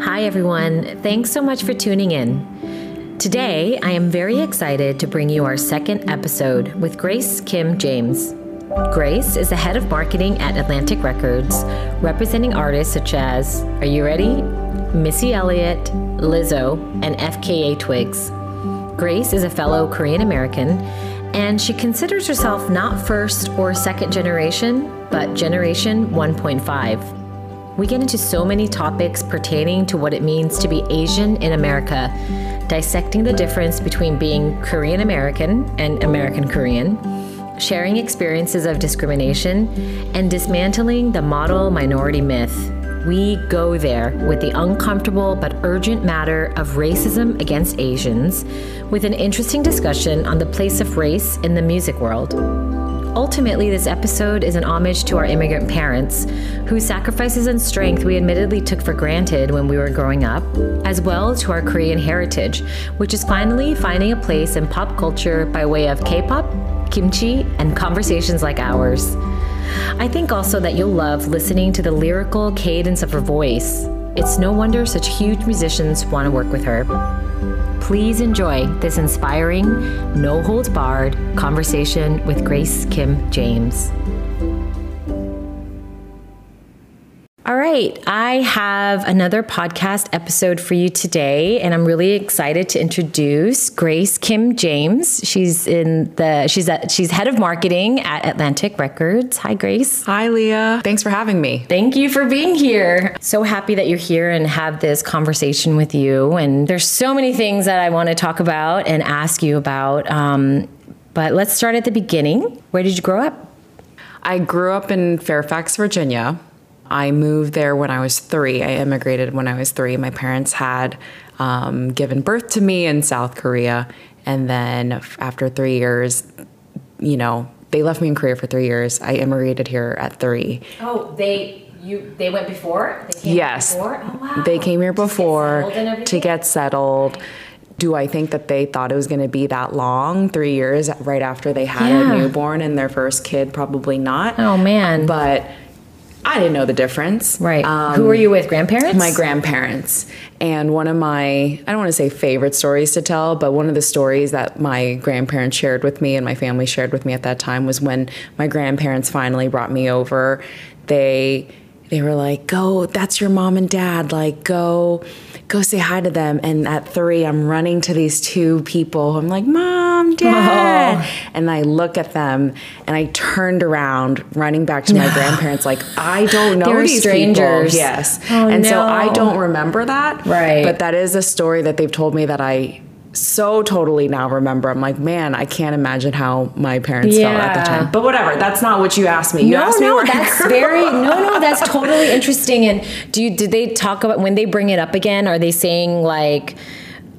Hi, everyone. Thanks so much for tuning in. Today, I am very excited to bring you our second episode with Grace Kim James. Grace is the head of marketing at Atlantic Records, representing artists such as, are you ready? Missy Elliott, Lizzo, and FKA Twigs. Grace is a fellow Korean American, and she considers herself not first or second generation, but generation 1.5. We get into so many topics pertaining to what it means to be Asian in America, dissecting the difference between being Korean American and American Korean, sharing experiences of discrimination, and dismantling the model minority myth. We go there with the uncomfortable but urgent matter of racism against Asians, with an interesting discussion on the place of race in the music world. Ultimately, this episode is an homage to our immigrant parents, whose sacrifices and strength we admittedly took for granted when we were growing up, as well to our Korean heritage, which is finally finding a place in pop culture by way of K pop, kimchi, and conversations like ours. I think also that you'll love listening to the lyrical cadence of her voice. It's no wonder such huge musicians want to work with her. Please enjoy this inspiring, no holds barred conversation with Grace Kim James. All right, I have another podcast episode for you today, and I'm really excited to introduce Grace Kim James. She's in the she's at she's head of marketing at Atlantic Records. Hi, Grace. Hi, Leah. Thanks for having me. Thank you for being here. So happy that you're here and have this conversation with you. And there's so many things that I want to talk about and ask you about. Um, but let's start at the beginning. Where did you grow up? I grew up in Fairfax, Virginia. I moved there when I was three. I immigrated when I was three. My parents had um, given birth to me in South Korea. And then after three years, you know, they left me in Korea for three years. I immigrated here at three. Oh, they you they went before? They came yes. Before? Oh, wow. They came here before to get, to get settled. Do I think that they thought it was going to be that long? Three years right after they had yeah. a newborn and their first kid? Probably not. Oh, man. But I didn't know the difference. Right. Um, Who were you with? Grandparents? My grandparents. And one of my, I don't want to say favorite stories to tell, but one of the stories that my grandparents shared with me and my family shared with me at that time was when my grandparents finally brought me over. They they were like, "Go, that's your mom and dad. Like, go, go say hi to them." And at three, I'm running to these two people. I'm like, "Mom, dad," oh. and I look at them, and I turned around, running back to my grandparents, like, "I don't know these strangers." People. Yes, oh, and no. so I don't remember that. Right, but that is a story that they've told me that I so totally now remember. I'm like, man, I can't imagine how my parents yeah. felt at the time. But whatever, that's not what you asked me. You no, asked no, me that's very no, no, that's totally interesting. And do you did they talk about when they bring it up again? Are they saying like?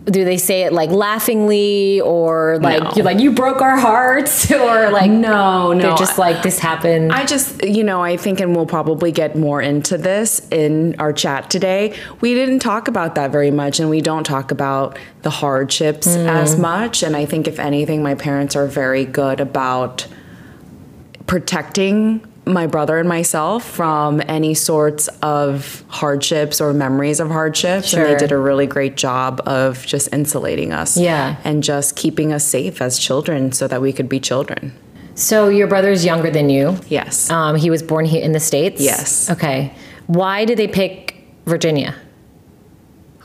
Do they say it like laughingly or like no. you like you broke our hearts or like no no they're just like this happened i just you know i think and we'll probably get more into this in our chat today we didn't talk about that very much and we don't talk about the hardships mm. as much and i think if anything my parents are very good about protecting my brother and myself from any sorts of hardships or memories of hardships sure. and they did a really great job of just insulating us yeah. and just keeping us safe as children so that we could be children. So your brother's younger than you? Yes. Um, he was born here in the states? Yes. Okay. Why did they pick virginia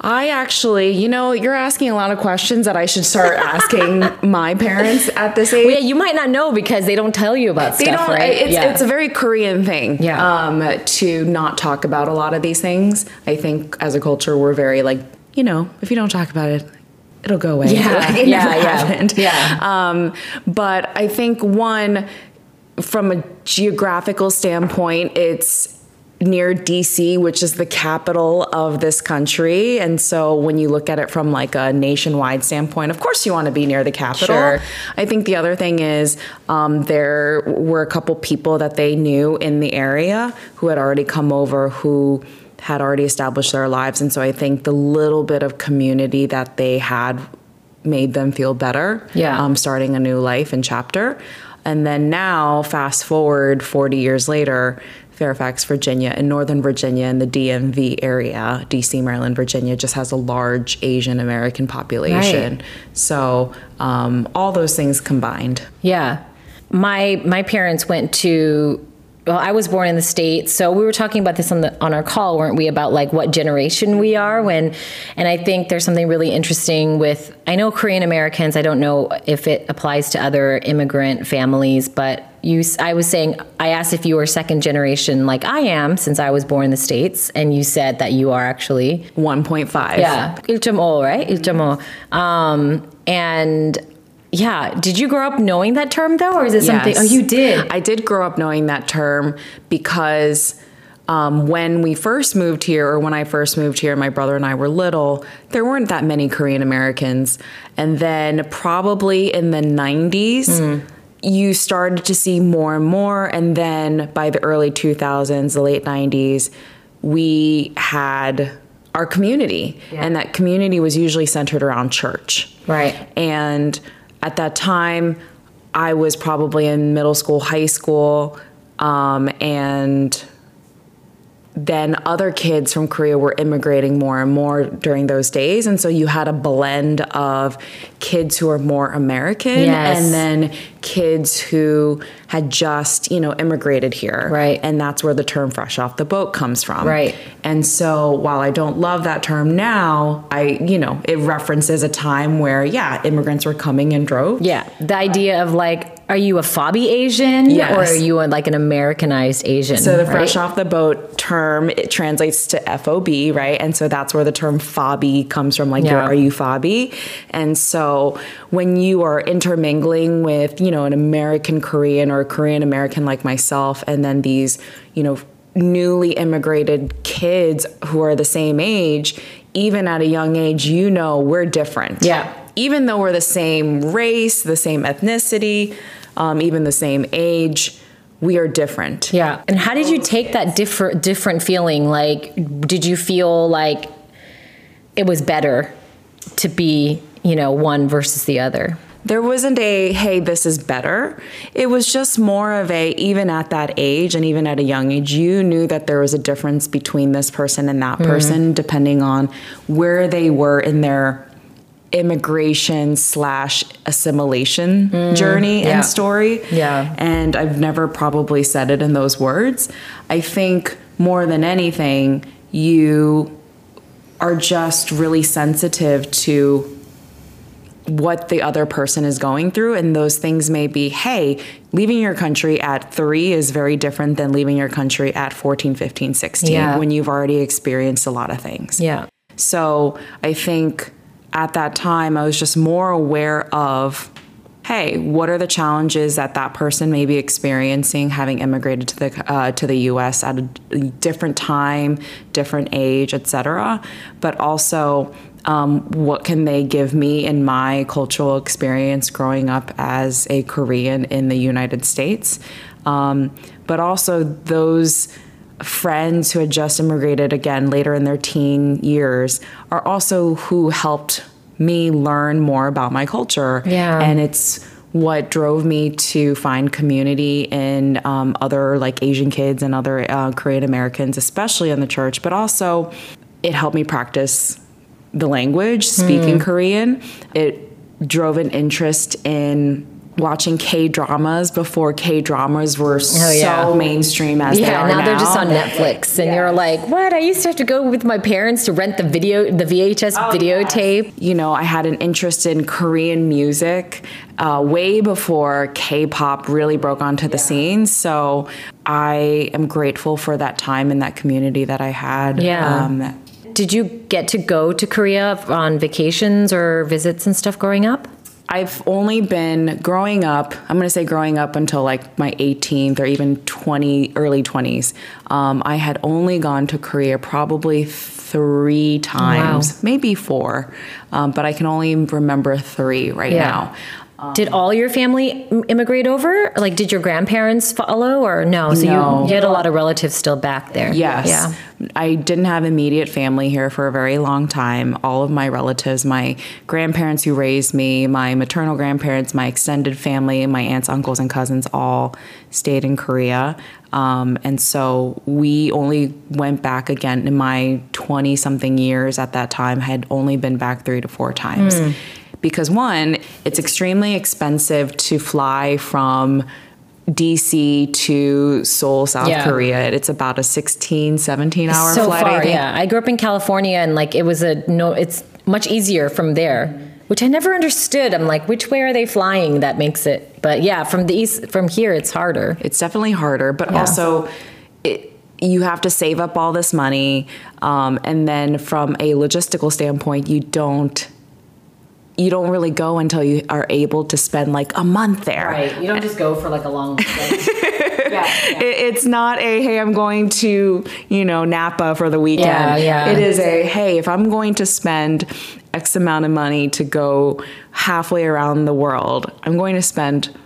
I actually, you know, you're asking a lot of questions that I should start asking my parents at this age. Well, yeah, you might not know because they don't tell you about they stuff, don't, right? It's, yeah. it's a very Korean thing yeah. um, to not talk about a lot of these things. I think as a culture, we're very like, you know, if you don't talk about it, it'll go away. Yeah, like, yeah, yeah. yeah. Um, but I think one, from a geographical standpoint, it's near DC, which is the capital of this country. And so when you look at it from like a nationwide standpoint, of course you want to be near the capital. Sure. I think the other thing is um, there were a couple people that they knew in the area who had already come over who had already established their lives. And so I think the little bit of community that they had made them feel better. Yeah. Um, starting a new life and chapter. And then now, fast forward 40 years later, Fairfax, Virginia, and Northern Virginia and the DMV area, DC, Maryland, Virginia, just has a large Asian American population. Right. So um, all those things combined. Yeah. My my parents went to well, I was born in the States, so we were talking about this on the on our call, weren't we, about like what generation we are when and I think there's something really interesting with I know Korean Americans, I don't know if it applies to other immigrant families, but you I was saying I asked if you were second generation like I am since I was born in the States, and you said that you are actually 1.5. yeah, 1.5, right? 1.5. Um, and yeah, did you grow up knowing that term though, or is it something? Yes. Oh, you did. I did grow up knowing that term because um, when we first moved here, or when I first moved here, my brother and I were little, there weren't that many Korean Americans. And then probably in the 90s, you started to see more and more. And then by the early 2000s, the late 90s, we had our community. And that community was usually centered around church. Right. And at that time, I was probably in middle school, high school, um, and then other kids from Korea were immigrating more and more during those days. And so you had a blend of kids who are more American Yes. and then kids who had just, you know, immigrated here. Right. And that's where the term fresh off the boat comes from. Right. And so while I don't love that term now, I, you know, it references a time where, yeah, immigrants were coming in droves. Yeah, the idea of like, are you a FOBby Asian Yes. or are you a, like an Americanized Asian? So the right? fresh off the boat term it translates to FOB, right? And so that's where the term FOBby comes from. Like, Yeah. are you FOBby? And so when you are intermingling with, you know, an American Korean or a Korean American like myself, and then these, you know, newly immigrated kids who are the same age, even at a young age, you know, we're different. Yeah. Even though we're the same race, the same ethnicity, um, even the same age, we are different. Yeah. And how did you take that different different feeling? Like, did you feel like it was better to be, you know, one versus the other? There wasn't a, hey, this is better. It was just more of a, even at that age and even at a young age, you knew that there was a difference between this person and that person, depending on where they were in their immigration slash assimilation mm. journey yeah. and story. Yeah. And I've never probably said it in those words. I think more than anything, you are just really sensitive to what the other person is going through and those things may be hey leaving your country at 3 is very different than leaving your country at 14 15 16 Yeah. when you've already experienced a lot of things Yeah. so I think at that time, I was just more aware of hey, what are the challenges that that person may be experiencing having immigrated to the uh, to the U.S. at a different time, different age, etc. But also, um, what can they give me in my cultural experience growing up as a Korean in the United States? Um, but also those friends who had just immigrated again later in their teen years are also who helped me learn more about my culture. Yeah. And it's what drove me to find community in um, other like Asian kids and other uh, Korean Americans, especially in the church, but also it helped me practice the language, speaking Hmm. Korean. It drove an interest in watching K dramas before K dramas were Oh, yeah. so mainstream as they Yeah, are now, now. they're just on Netflix, and you're like, "What? I used to have to go with my parents to rent the video, the VHS videotape." you know, I had an interest in Korean music uh, way before K-pop really broke onto the scene. So I am grateful for that time in that community that I had. Yeah. Um, Did you get to go to Korea on vacations or visits and stuff growing up? I've only been growing up, I'm going to say growing up until like my 18th or even 20, early 20s. Um, I had only gone to Korea probably three times, maybe four, um, but I can only remember three right Yeah. now. Did all your family immigrate over? Like, did your grandparents follow, or no? So No. you, you had a lot of relatives still back there. Yes. Yeah. I didn't have immediate family here for a very long time. All of my relatives, my grandparents who raised me, my maternal grandparents, my extended family, my aunts, uncles, and cousins all stayed in Korea. Um, and so we only went back again in my 20 something years at that time, had only been back three to four times. Because one, it's extremely expensive to fly from DC to Seoul, South Yeah. Korea. It's about a 16, 17 hour so flight. I far, think. yeah. I grew up in California, and like it was a no. It's much easier from there, which I never understood. I'm like, which way are they flying? That makes it. But yeah, from the east, from here, it's harder. It's definitely harder, but also it, you have to save up all this money. Um, and then from a logistical standpoint, you don't. You don't really go until you are able to spend like a month there. Right. You don't just go for like a long. It, it's not a hey, I'm going to you know Napa for the weekend. Yeah, yeah. It is a hey, if I'm going to spend X amount of money to go halfway around the world, I'm going to spend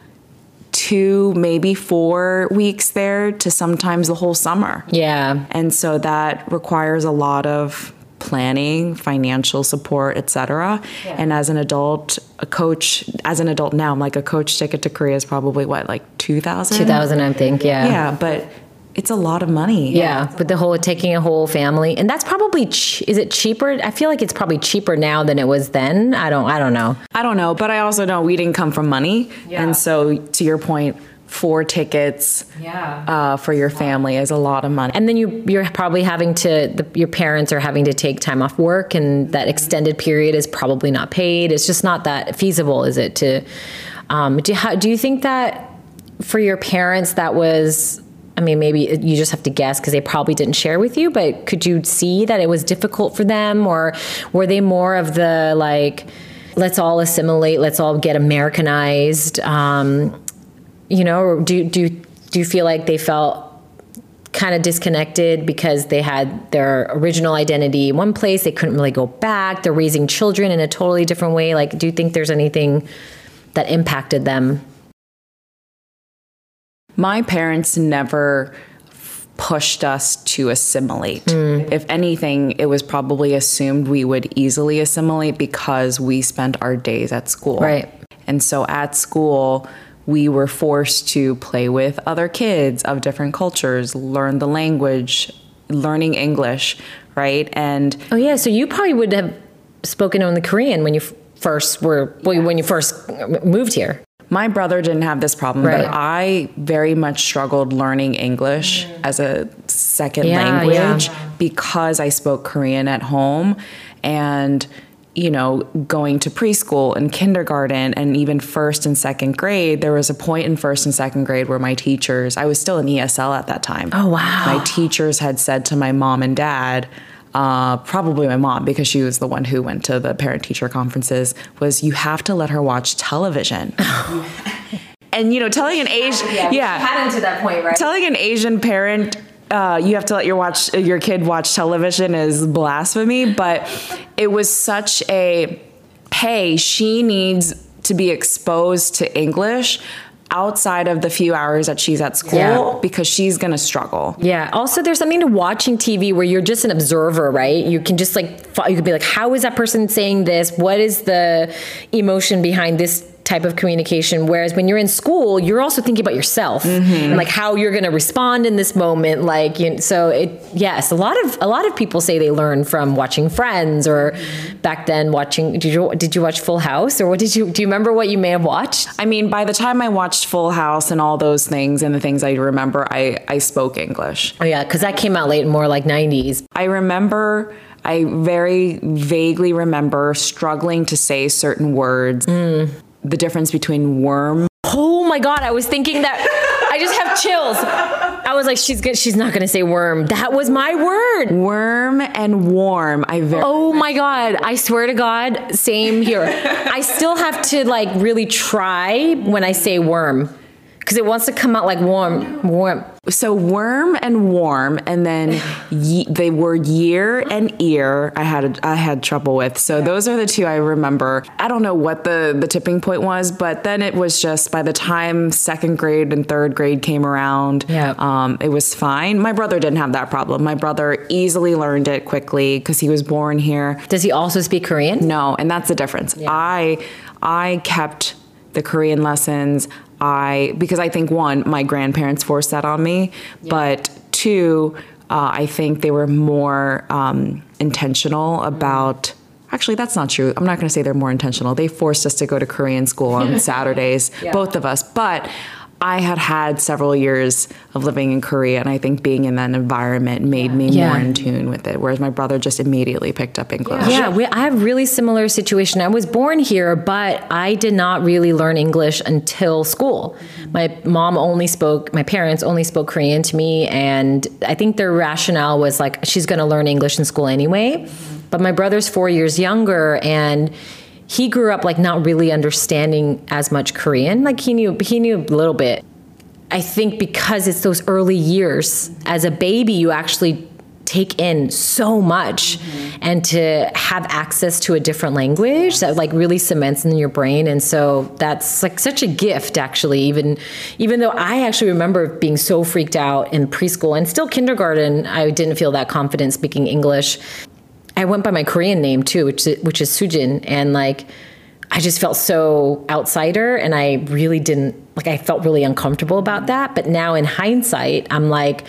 two, maybe four weeks there to sometimes the whole summer. yeah. And so that requires a lot of planning, financial support, etc. And as an adult, a coach, as an adult now, I'm like a coach ticket to Korea is probably what, like 2000? 2000, I think. Yeah. Yeah, but it's a lot of money. Yeah, but the whole taking a whole family, and that's probably ch- is it cheaper? I feel like it's probably cheaper now than it was then. I don't, I don't know. I don't know, but I also know we didn't come from money. Yeah. And so to your point, four tickets Yeah. uh, for your family is a lot of money. And then you you're probably having to the, your parents are having to take time off work, and that extended period is probably not paid. It's just not that feasible, is it? To um, do how, do you think that for your parents that was? I mean, maybe you just have to guess because they probably didn't share with you. But could you see that it was difficult for them, or were they more of the like, let's all assimilate, let's all get Americanized? Um, you know, or do do do you feel like they felt kind of disconnected because they had their original identity in one place they couldn't really go back they're raising children in a totally different way like do you think there's anything that impacted them My parents never pushed us to assimilate. Mm. If anything, it was probably assumed we would easily assimilate because we spent our days at school. Right. And so at school, we were forced to play with other kids of different cultures, learn the language, learning English, right? And oh yeah so you probably would have spoken only korean when you first were well, when you first moved here My brother didn't have this problem, Right. but I very much struggled learning English as a second Yeah, language yeah. because I spoke Korean at home and you know, going to preschool and kindergarten and even first and second grade, there was a point in first and second grade where my teachers, I was still in ESL at that time. Oh, wow. My teachers had said to my mom and dad, uh, probably my mom because she was the one who went to the parent teacher conferences, was you have to let her watch television. and you know, telling an Asian, yeah, hadn't to that point right telling an Asian parent uh, you have to let your watch your kid watch television is blasphemy. But it was such a hey, she needs to be exposed to English outside of the few hours that she's at school Yeah. because she's gonna struggle. Yeah. Also, there's something to watching TV where you're just an observer, right? You can just like, you could be like, how is that person saying this? What is the emotion behind this type of communication? Whereas when you're in school, you're also thinking about yourself and like how you're going to respond in this moment. Like, you so it, yes, a lot of, a lot of people say they learn from watching Friends or back then watching, did you, did you watch Full House or what did you, do you remember what you may have watched? I mean, by the time I watched Full House and all those things and the things I remember, I, I spoke English. Oh yeah. Cause that came out late, more like 90s. I remember, I very vaguely remember struggling to say certain words. Mm. The difference between worm Oh my god, I was thinking that I just have chills. I was like, she's good. She's not gonna say worm. That was my word. worm and warm. I very Oh my god, I swear to God, same here. I still have to like really try when I say worm. Because it wants to come out like warm, warm. So worm and warm, and then ye- the word year and ear. I had I had trouble with. So those are the two I remember. I don't know what the the tipping point was, but then it was just by the time second grade and third grade came around, Yeah. um, it was fine. My brother didn't have that problem. My brother easily learned it quickly because he was born here. Does he also speak Korean? No, and that's the difference. I I kept the Korean lessons. I because I think one, my grandparents forced that on me, but two, uh, I think they were more um, intentional about. Actually, that's not true. I'm not going to say they're more intentional. They forced us to go to Korean school on Saturdays, both of us. But I had had several years of living in Korea, and I think being in that environment made me Yeah. more in tune with it. Whereas my brother just immediately picked up English. Yeah, we, I have really similar situation. I was born here, but I did not really learn English until school. My mom only spoke, my parents only spoke Korean to me, and I think their rationale was like she's going to learn English in school anyway. But my brother's four years younger, and he grew up like not really understanding as much Korean. Like he knew he knew a little bit. I think because it's those early years, as a baby, you actually take in so much mm-hmm. and to have access to a different language that like really cements in your brain and so that's like such a gift actually even even though i actually remember being so freaked out in preschool and still kindergarten i didn't feel that confident speaking english I went by my Korean name too, which which is Soojin, and like I just felt so outsider, and I really didn't like. I felt really uncomfortable about that. But now in hindsight, I'm like,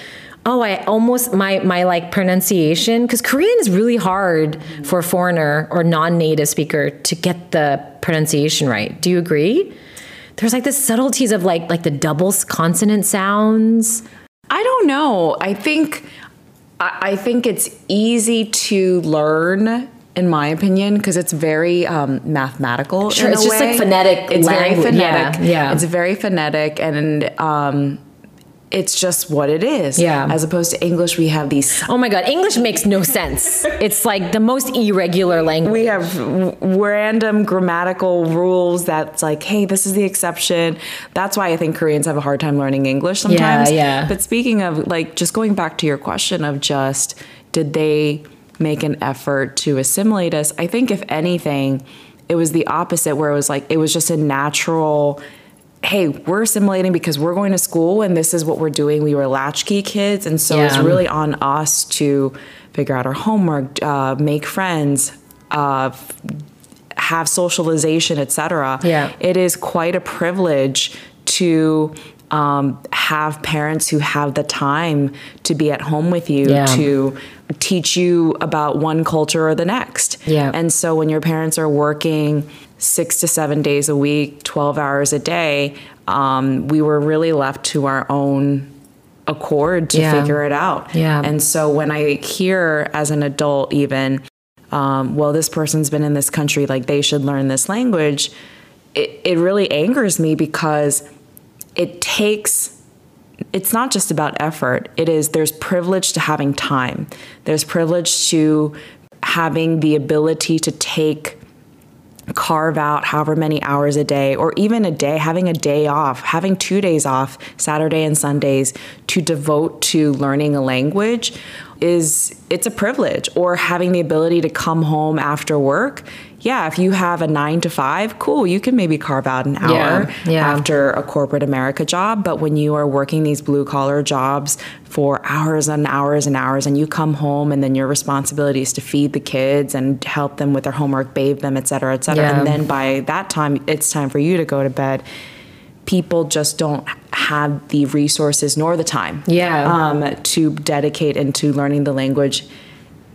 oh, I almost my my like pronunciation because Korean is really hard for a foreigner or non-native speaker to get the pronunciation right. Do you agree? There's like the subtleties of like like the double consonant sounds. I don't know. I think I, I think it's easy to learn, in my opinion, because it's very um, mathematical. Sure, it's just like phonetic It's very language. phonetic. Yeah, yeah. It's very phonetic, and um, it's just what it is. Yeah. As opposed to English, we have these. Oh my god, English makes no sense. It's like the most irregular language. We have w- random grammatical rules that's like, hey, this is the exception. That's why I think Koreans have a hard time learning English sometimes. yeah. But speaking of, like, just going back to your question of just, did they make an effort to assimilate us? I think, if anything, it was the opposite, where it was like, it was just a natural. Hey, we're assimilating because we're going to school and this is what we're doing. We were latchkey kids, and so it's Yeah. really on us to figure out our homework, uh, make friends, uh, have socialization, etc. Yeah. it is quite a privilege to um, have parents who have the time to be at home with you Yeah. to teach you about one culture or the next. Yeah. and so when your parents are working six to seven days a week, twelve hours a day, um, we were really left to our own accord to Yeah. figure it out. Yeah. And so when I hear as an adult, even, um, well, this person's been in this country, like they should learn this language, it, it really angers me because it takes it's not just about effort it is there's privilege to having time there's privilege to having the ability to take carve out however many hours a day or even a day having a day off having two days off saturday and sundays to devote to learning a language is it's a privilege. Or having the ability to come home after work yeah if you have a nine to five cool you can maybe carve out an hour yeah. after a corporate america job but when you are working these blue collar jobs for hours and hours and hours and you come home and then your responsibility is to feed the kids and help them with their homework bathe them et cetera et cetera Yeah. and then by that time it's time for you to go to bed people just don't have the resources nor the time Yeah. um, to dedicate into learning the language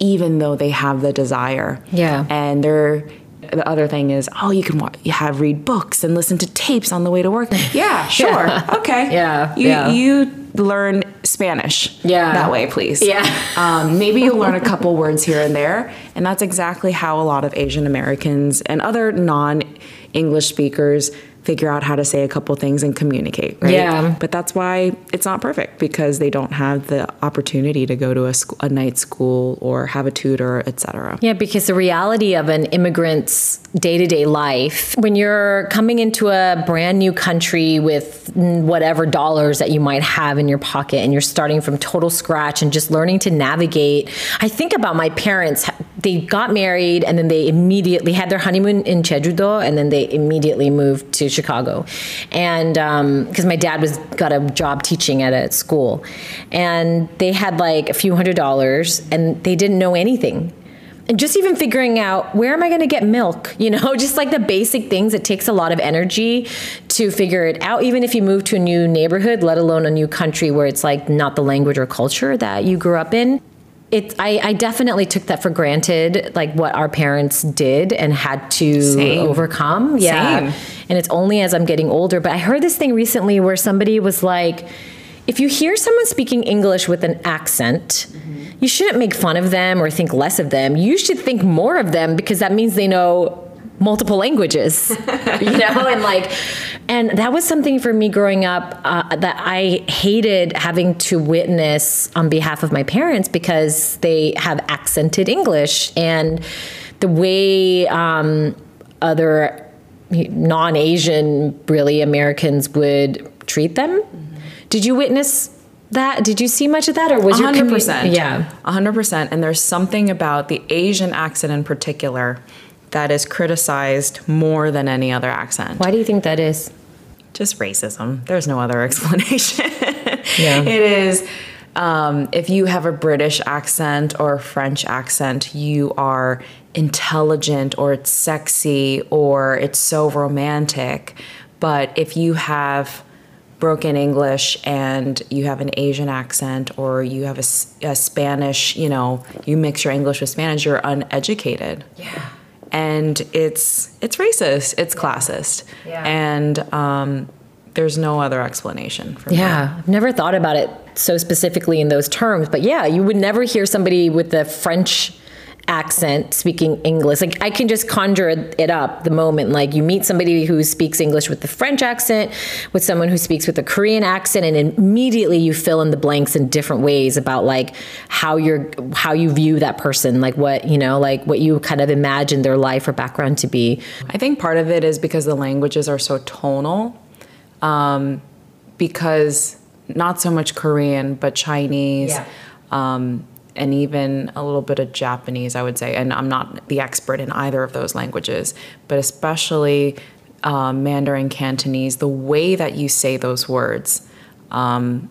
even though they have the desire Yeah. and they're the other thing is oh you can wa- you have read books and listen to tapes on the way to work yeah sure okay Yeah, you yeah. you learn spanish Yeah. that way please Yeah. um, maybe you'll learn a couple words here and there and that's exactly how a lot of asian americans and other non english speakers figure out how to say a couple things and communicate, right? Yeah. But that's why it's not perfect because they don't have the opportunity to go to a, sc- a night school or have a tutor, etc. Yeah, because the reality of an immigrant's day to day life, when you're coming into a brand new country with whatever dollars that you might have in your pocket and you're starting from total scratch and just learning to navigate. I think about my parents, they got married and then they immediately had their honeymoon in Jeju-do and then they immediately moved to Chicago. And because um, my dad was got a job teaching at a school and they had like a few hundred dollars and they didn't know anything and just even figuring out where am I going to get milk, you know, just like the basic things. It takes a lot of energy to figure it out, even if you move to a new neighborhood, let alone a new country where it's like not the language or culture that you grew up in. It, I, I definitely took that for granted, like what our parents did and had to Same. overcome. Yeah. Same. And it's only as I'm getting older. But I heard this thing recently where somebody was like, if you hear someone speaking English with an accent, mm-hmm. you shouldn't make fun of them or think less of them. You should think more of them because that means they know multiple languages, you know, and like, and that was something for me growing up uh, that I hated having to witness on behalf of my parents because they have accented English and the way um, other non-Asian, really Americans would treat them. Did you witness that? Did you see much of that, or was your 100%. Yeah. 100%. And there's something about the Asian accent in particular that is criticized more than any other accent. Why do you think that is? Just racism. There's no other explanation. Yeah. It is. Um, if you have a British accent or a French accent, you are intelligent or it's sexy or it's so romantic. But if you have broken English and you have an Asian accent or you have a Spanish, you know, you mix your English with Spanish, you're uneducated. Yeah. And it's it's racist, it's classist, Yeah. and um, there's no other explanation for that. Yeah, I've never thought about it so specifically in those terms, but yeah, you would never hear somebody with a French accent speaking English. Like I can just conjure it up the moment like you meet somebody who speaks English with the French accent, with someone who speaks with a Korean accent and immediately you fill in the blanks in different ways about like how you're how you view that person, like what, you know, like what you kind of imagine their life or background to be. I think part of it is because the languages are so tonal. Um, because not so much Korean, but Chinese, Yeah. um, and even a little bit of Japanese, I would say. And I'm not the expert in either of those languages, but especially um, Mandarin Cantonese, the way that you say those words um,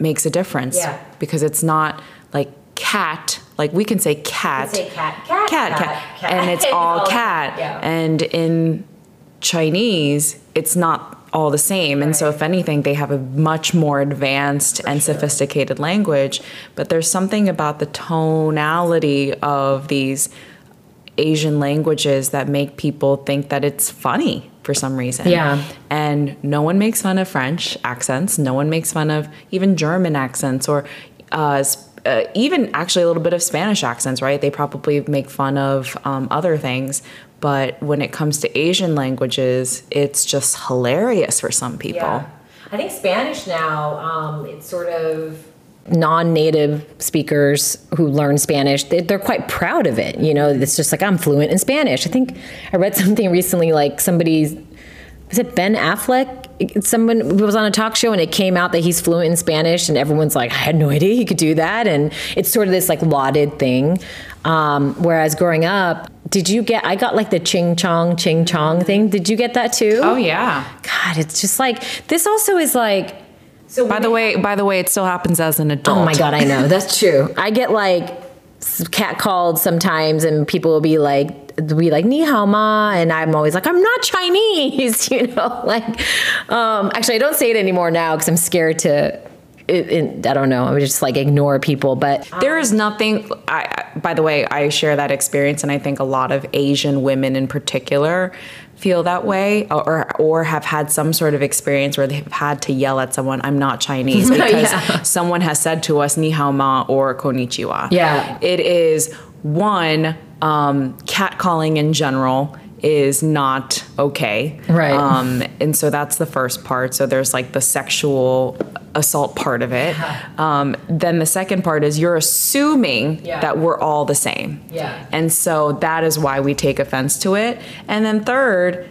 makes a difference. Yeah. Because it's not like cat, like we can say cat. say cat, cat, cat, cat, cat. and it's all cat, yeah. And in Chinese, it's not all the same. And so, if anything, they have a much more advanced and sophisticated language. But there's something about the tonality of these Asian languages that make people think that it's funny for some reason. Yeah. And no one makes fun of French accents. No one makes fun of even German accents or uh, uh, even actually a little bit of Spanish accents, right? They probably make fun of um, other things. But when it comes to Asian languages, it's just hilarious for some people. Yeah. I think Spanish now, um, it's sort of non-native speakers who learn Spanish, they, they're quite proud of it. You know, it's just like I'm fluent in Spanish. I think I read something recently, like somebody's was it Ben Affleck? Someone was on a talk show and it came out that he's fluent in Spanish, and everyone's like, I had no idea he could do that. And it's sort of this like lauded thing. Um, whereas growing up, did you get? I got like the ching chong ching chong thing. Did you get that too? Oh yeah. God, it's just like this. Also, is like. So By the way, by the way, it still happens as an adult. Oh my god, I know that's true. I get like cat called sometimes, and people will be like, be like ni hao ma, and I'm always like, I'm not Chinese, you know. Like, um, actually, I don't say it anymore now because I'm scared to. It, it, I don't know. I would just like ignore people, but There is nothing. I, I, by the way, I share that experience, and I think a lot of Asian women in particular feel that way, or or have had some sort of experience where they've had to yell at someone, "I'm not Chinese," because Yeah. someone has said to us "ni hao ma" or "konnichiwa." Yeah. it is one um, catcalling in general is not okay. Right. Um, and so that's the first part. So there's like the sexual assault part of it. Um, then the second part is you're assuming Yeah. that we're all the same. Yeah. And so that is why we take offense to it. And then third,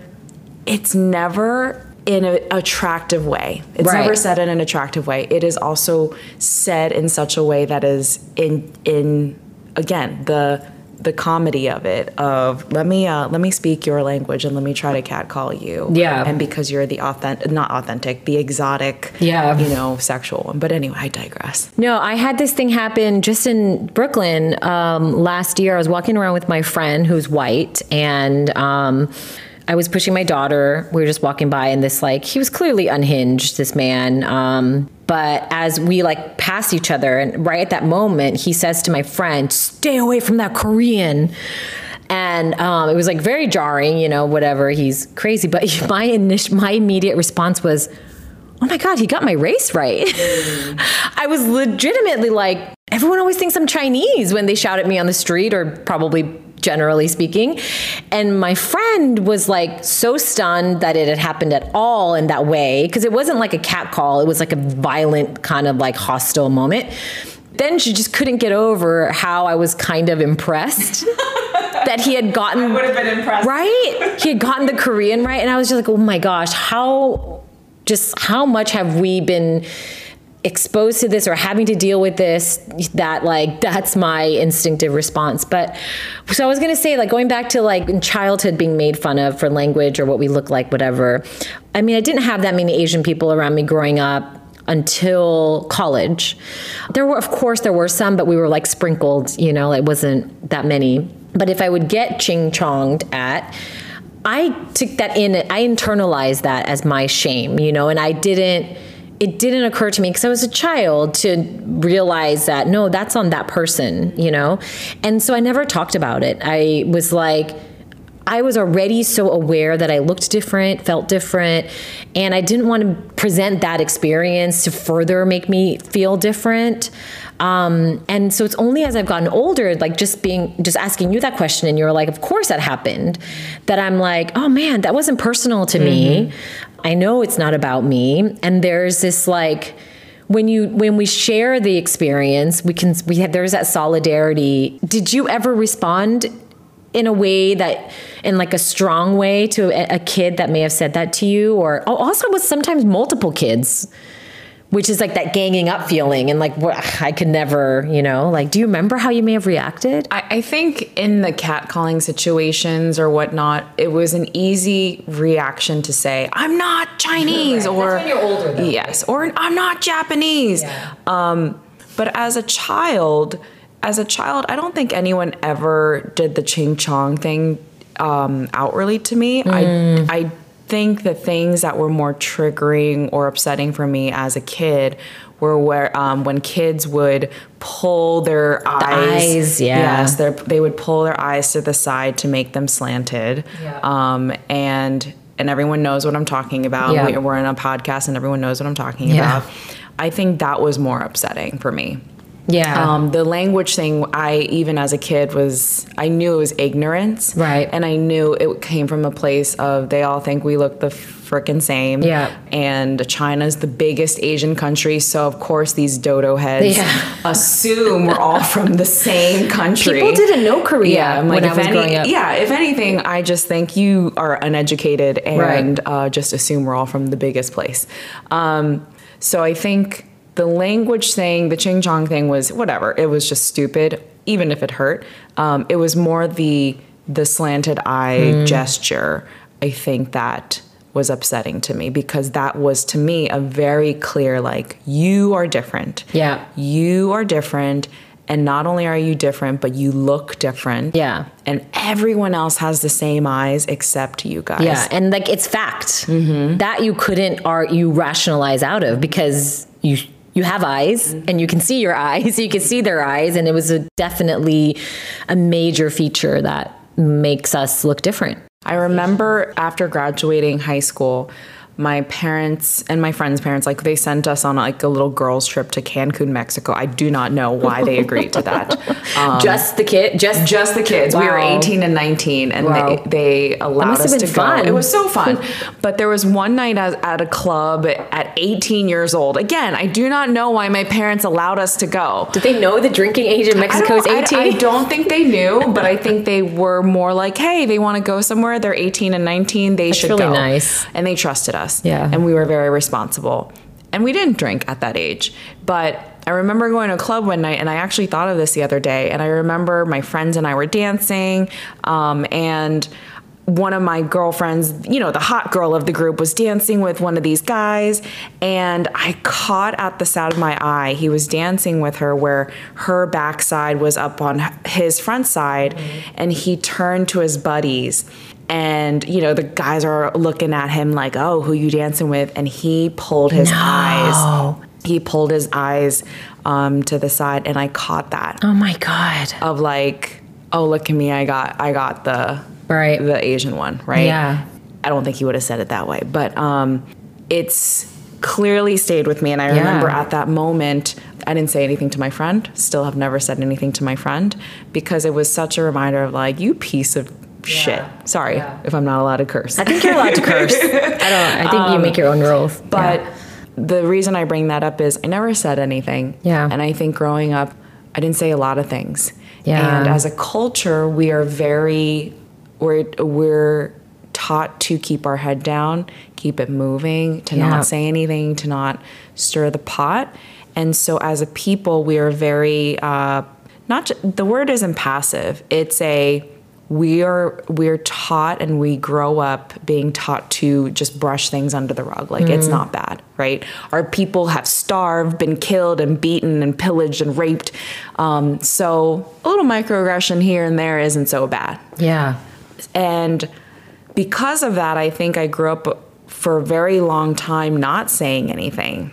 it's never in an attractive way. It's Right. never said in an attractive way. It is also said in such a way that is in in again the the comedy of it of let me uh, let me speak your language and let me try to catcall you Yeah. and because you're the authentic not authentic the exotic Yeah. you know sexual one but anyway I digress No, I had this thing happen just in Brooklyn um, last year. I was walking around with my friend who's white, and um, I was pushing my daughter. We were just walking by, and this like he was clearly unhinged. This man. Um, but as we like pass each other, and right at that moment, he says to my friend, "Stay away from that Korean." And um, it was like very jarring, you know. Whatever, he's crazy. But my initial, my immediate response was, oh my god he got my race right i was legitimately like everyone always thinks i'm chinese when they shout at me on the street or probably generally speaking. And my friend was like so stunned that it had happened at all in that way because it wasn't like a cat call. It was like a violent kind of like hostile moment. Then she just couldn't get over how i was kind of impressed that he had gotten have been impressed. Right? He had gotten the korean right and i was just like oh my gosh how just how much have we been exposed to this or having to deal with this that like that's my instinctive response. But so i was going to say like going back to like in childhood being made fun of for language or what we look like whatever i mean i didn't have that many asian people around me growing up until college. There were of course there were some but we were like sprinkled you know it wasn't that many. But if i would get ching chonged at I took that in, I internalized that as my shame, you know, and I didn't, it didn't occur to me because I was a child to realize that no, that's on that person, you know? And so I never talked about it. I was like, I was already so aware that I looked different, felt different, and I didn't want to present that experience to further make me feel different. Um, and so it's only as I've gotten older, like just being, just asking you that question, and you're like, of course that happened, that I'm like, oh man, that wasn't personal to me. I know it's not about me. And there's this like, when you when we share the experience, we can we have there's that solidarity. Did you ever respond in a way that in like a strong way to a, kid that may have said that to you or oh, also with sometimes multiple kids which is like that ganging up feeling and like what i could never you know like do you remember how you may have reacted I, I think in the catcalling situations or whatnot, it was an easy reaction to say, I'm not Chinese Right. or That's when you're older, though. Yes, or I'm not Japanese. Yeah. Um, but as a child, as a child, I don't think anyone ever did the ching chong thing um, outwardly to me. Mm. I I think the things that were more triggering or upsetting for me as a kid were where um, when kids would pull their eyes, eyes, yeah. yes, they would pull their eyes to the side to make them slanted, Yeah. um, and and everyone knows what I'm talking about. Yeah. We, we're in a podcast, and everyone knows what I'm talking about. I think that was more upsetting for me. Yeah Um, the language thing, I even as a kid was, I knew it was ignorance, Right. And I knew it came from a place of they all think we look the frickin' same, Yeah. And China's the biggest Asian country, so of course these dodo heads Yeah. assume we're all from the same country. people didn't know korea Yeah, I'm when like, i was any- growing up Yeah, if anything, I just think you are uneducated and Right. uh, just assume we're all from the biggest place. Um, so I think the language thing, the ching chong thing was whatever. It was just stupid, even if it hurt. Um, it was more the the slanted eye Hmm. gesture. I think that was upsetting to me because that was to me a very clear like you are different. Yeah. You are different. And not only are you different, but you look different. Yeah. And everyone else has the same eyes except you guys. Yeah, and like it's fact Mm-hmm. that you couldn't are you rationalize out of because you you have eyes and you can see your eyes, you can see their eyes, and it was a, definitely a major feature that makes us look different. I remember after graduating high school, my parents and my friends' parents, like they sent us on like a little girls' trip to Cancun, Mexico. I do not know why they agreed to that. Um, just the kid, just just the kids. We were 18 and 19, and Wow. they, they allowed must have us been to fun. go. It was so fun. but there was one night at, at a club at 18 years old. Again, I do not know why my parents allowed us to go. Did they know the drinking age in Mexico is 18? I, I don't think they knew, but I think they were more like, hey, they want to go somewhere. They're 18 and 19. They should really go. nice. And they trusted us. Yeah. And we were very responsible. And we didn't drink at that age. But I remember going to a club one night, and I actually thought of this the other day. And I remember my friends and I were dancing, um, and one of my girlfriends, you know, the hot girl of the group, was dancing with one of these guys. And I caught at the side of my eye, he was dancing with her where her backside was up on his front side. And he turned to his buddies. And, you know, the guys are looking at him like, oh, who you dancing with? And he pulled his eyes. He pulled his eyes um, to the side, and I caught that oh my god. of like, oh, look at me, I got, I got the Right. the Asian one, right? Yeah. I don't think he would have said it that way, but um, it's clearly stayed with me. And I Yeah. remember at that moment, I didn't say anything to my friend. Still have never said anything to my friend because it was such a reminder of like, you piece of shit. Sorry if I'm not allowed to curse. I think you're allowed to curse. I don't. I think you make your own rules. But Yeah. the reason I bring that up is I never said anything. Yeah. And I think growing up, I didn't say a lot of things. Yeah. And as a culture, we are very we're we're taught to keep our head down, keep it moving, to Yeah. not say anything, to not stir the pot. And so as a people, we are very uh, not ju- the word isn't passive. It's a we are we're taught and we grow up being taught to just brush things under the rug like it's not bad right our people have starved been killed and beaten and pillaged and raped um, so a little microaggression here and there isn't so bad yeah. and because of that, I think I grew up for a very long time not saying anything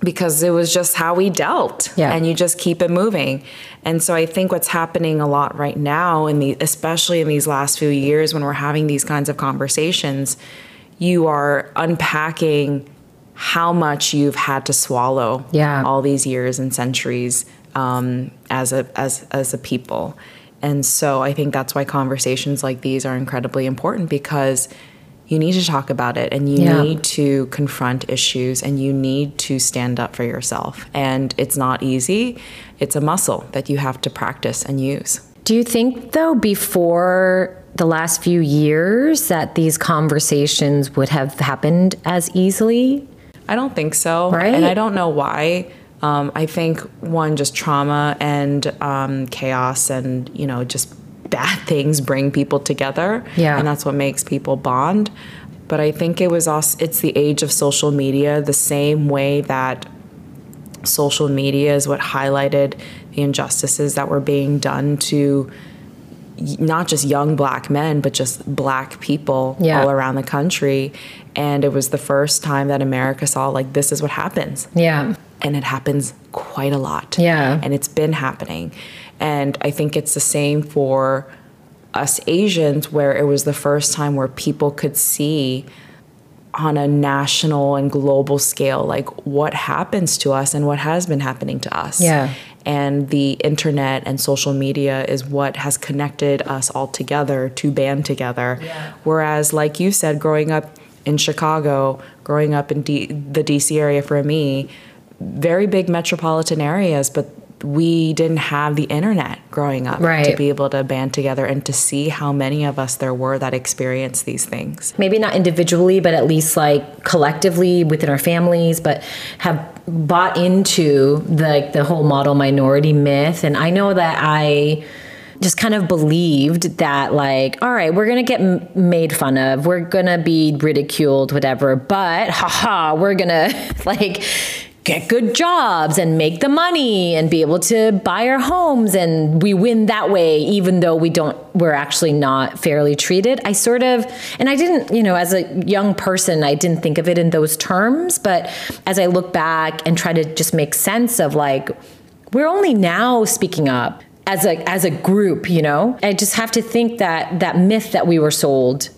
because it was just how we dealt. Yeah. And you just keep it moving. And so I think what's happening a lot right now, in the, especially in these last few years when we're having these kinds of conversations, you are unpacking how much you've had to swallow Yeah. all these years and centuries um, as a as as a people. And so I think that's why conversations like these are incredibly important because you need to talk about it and you Yeah. need to confront issues and you need to stand up for yourself. And it's not easy. It's a muscle that you have to practice and use. Do you think, though, before the last few years, that these conversations would have happened as easily? I don't think so. Right? And I don't know why. Um, I think one, just trauma and um, chaos and, you know, just bad things bring people together. Yeah. And that's what makes people bond. But I think it was also, it's the age of social media, the same way that social media is what highlighted the injustices that were being done to not just young black men, but just black people Yeah. all around the country. And it was the first time that America saw, like, this is what happens. Yeah. And it happens quite a lot. Yeah. And it's been happening. And I think it's the same for us Asians, where it was the first time where people could see on a national and global scale, like what happens to us and what has been happening to us. Yeah. And the internet and social media is what has connected us all together to band together. Yeah. Whereas, like you said, growing up in Chicago, growing up in D- the DC area for me, very big metropolitan areas, but we didn't have the internet growing up to be able to band together and to see how many of us there were that experienced these things. maybe not individually, but at least like collectively within our families, but have bought into the the whole model minority myth. And I know that I just kind of believed that like all right we're gonna get m- made fun of we're gonna be ridiculed whatever but haha we're gonna like get good jobs and make the money and be able to buy our homes and we win that way even though we don't we're actually not fairly treated. I sort of and i didn't you know as a young person i didn't think of it in those terms but as i look back and try to just make sense of like we're only now speaking up as a as a group you know? I just have to think that that myth that we were sold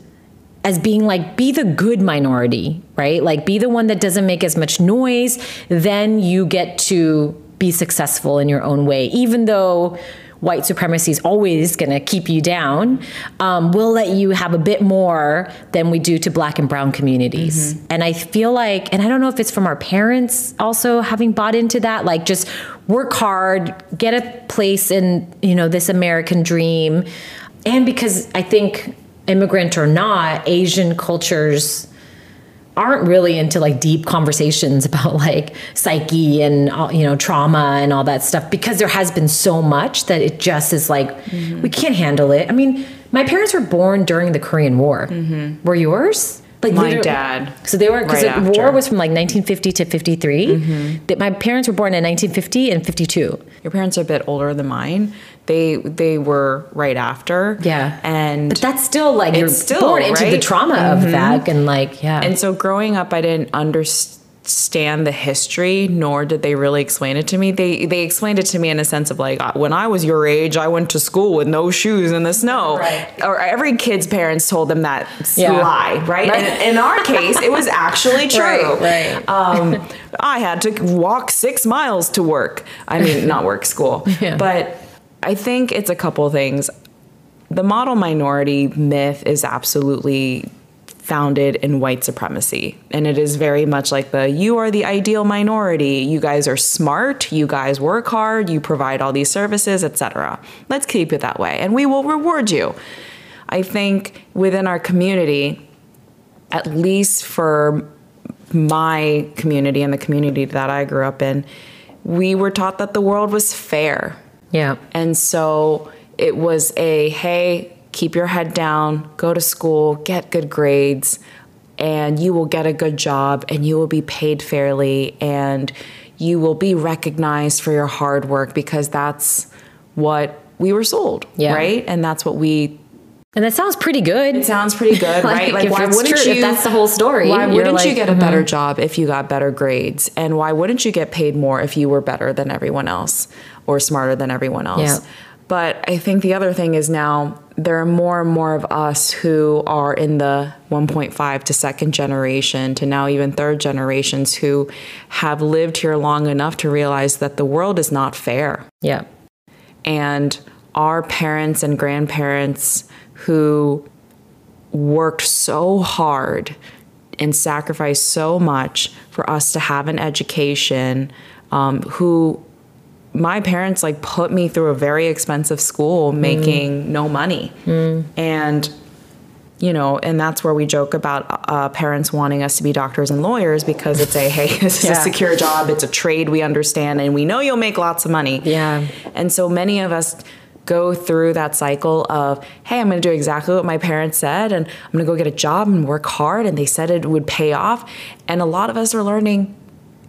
as being like be the good minority, right? Like be the one that doesn't make as much noise, then you get to be successful in your own way, even though white supremacy is always going to keep you down, um, we'll let you have a bit more than we do to black and brown communities. Mm-hmm. And I feel like, and I don't know if it's from our parents also having bought into that, like just work hard, get a place in, you know, this American dream. And because I think immigrant or not, Asian cultures aren't really into like deep conversations about like psyche and you know trauma and all that stuff because there has been so much that it just is like mm-hmm. we can't handle it. I mean, my parents were born during the Korean War. Mm-hmm. Were yours? Like my dad. So they were because right the war was from like 1950 to 53. Mm-hmm. My parents were born in 1950 and 52. Your parents are a bit older than mine. They they were right after. Yeah. And but that's still like you're still, born into right? the trauma mm-hmm. of that and like yeah. And so growing up, I didn't understand the history nor did they really explain it to me they they explained it to me in a sense of like when i was your age i went to school with no shoes in the snow right. or every kid's parents told them that yeah. lie right, right. In, in, our case it was actually true right, right. Um, i had to walk six miles to work i mean not work school yeah. but i think it's a couple things the model minority myth is absolutely founded in white supremacy. And it is very much like the you are the ideal minority. You guys are smart, you guys work hard, you provide all these services, etc. Let's keep it that way and we will reward you. I think within our community, at least for my community and the community that I grew up in, we were taught that the world was fair. Yeah. And so it was a hey, keep your head down, go to school, get good grades, and you will get a good job and you will be paid fairly and you will be recognized for your hard work because that's what we were sold, yeah. right? And that's what we and that sounds pretty good. It sounds pretty good, like, right? Like, why wouldn't true, you? If that's the whole story. Why wouldn't like, you get a mm-hmm. better job if you got better grades? And why wouldn't you get paid more if you were better than everyone else or smarter than everyone else? Yeah. But I think the other thing is now there are more and more of us who are in the 1.5 to second generation to now even third generations who have lived here long enough to realize that the world is not fair. Yeah. And our parents and grandparents who worked so hard and sacrificed so much for us to have an education, um, who my parents like put me through a very expensive school mm. making no money mm. and you know and that's where we joke about uh, parents wanting us to be doctors and lawyers because it's a hey this is yeah. a secure job it's a trade we understand and we know you'll make lots of money yeah and so many of us go through that cycle of hey i'm going to do exactly what my parents said and i'm going to go get a job and work hard and they said it would pay off and a lot of us are learning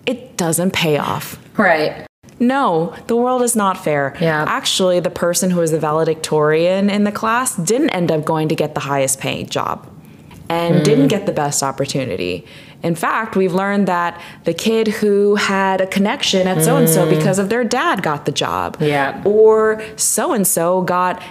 it doesn't pay off right no, the world is not fair. Yeah. Actually, the person who was the valedictorian in the class didn't end up going to get the highest paying job and mm. didn't get the best opportunity. In fact, we've learned that the kid who had a connection at so and so because of their dad got the job. Yeah. Or so and so got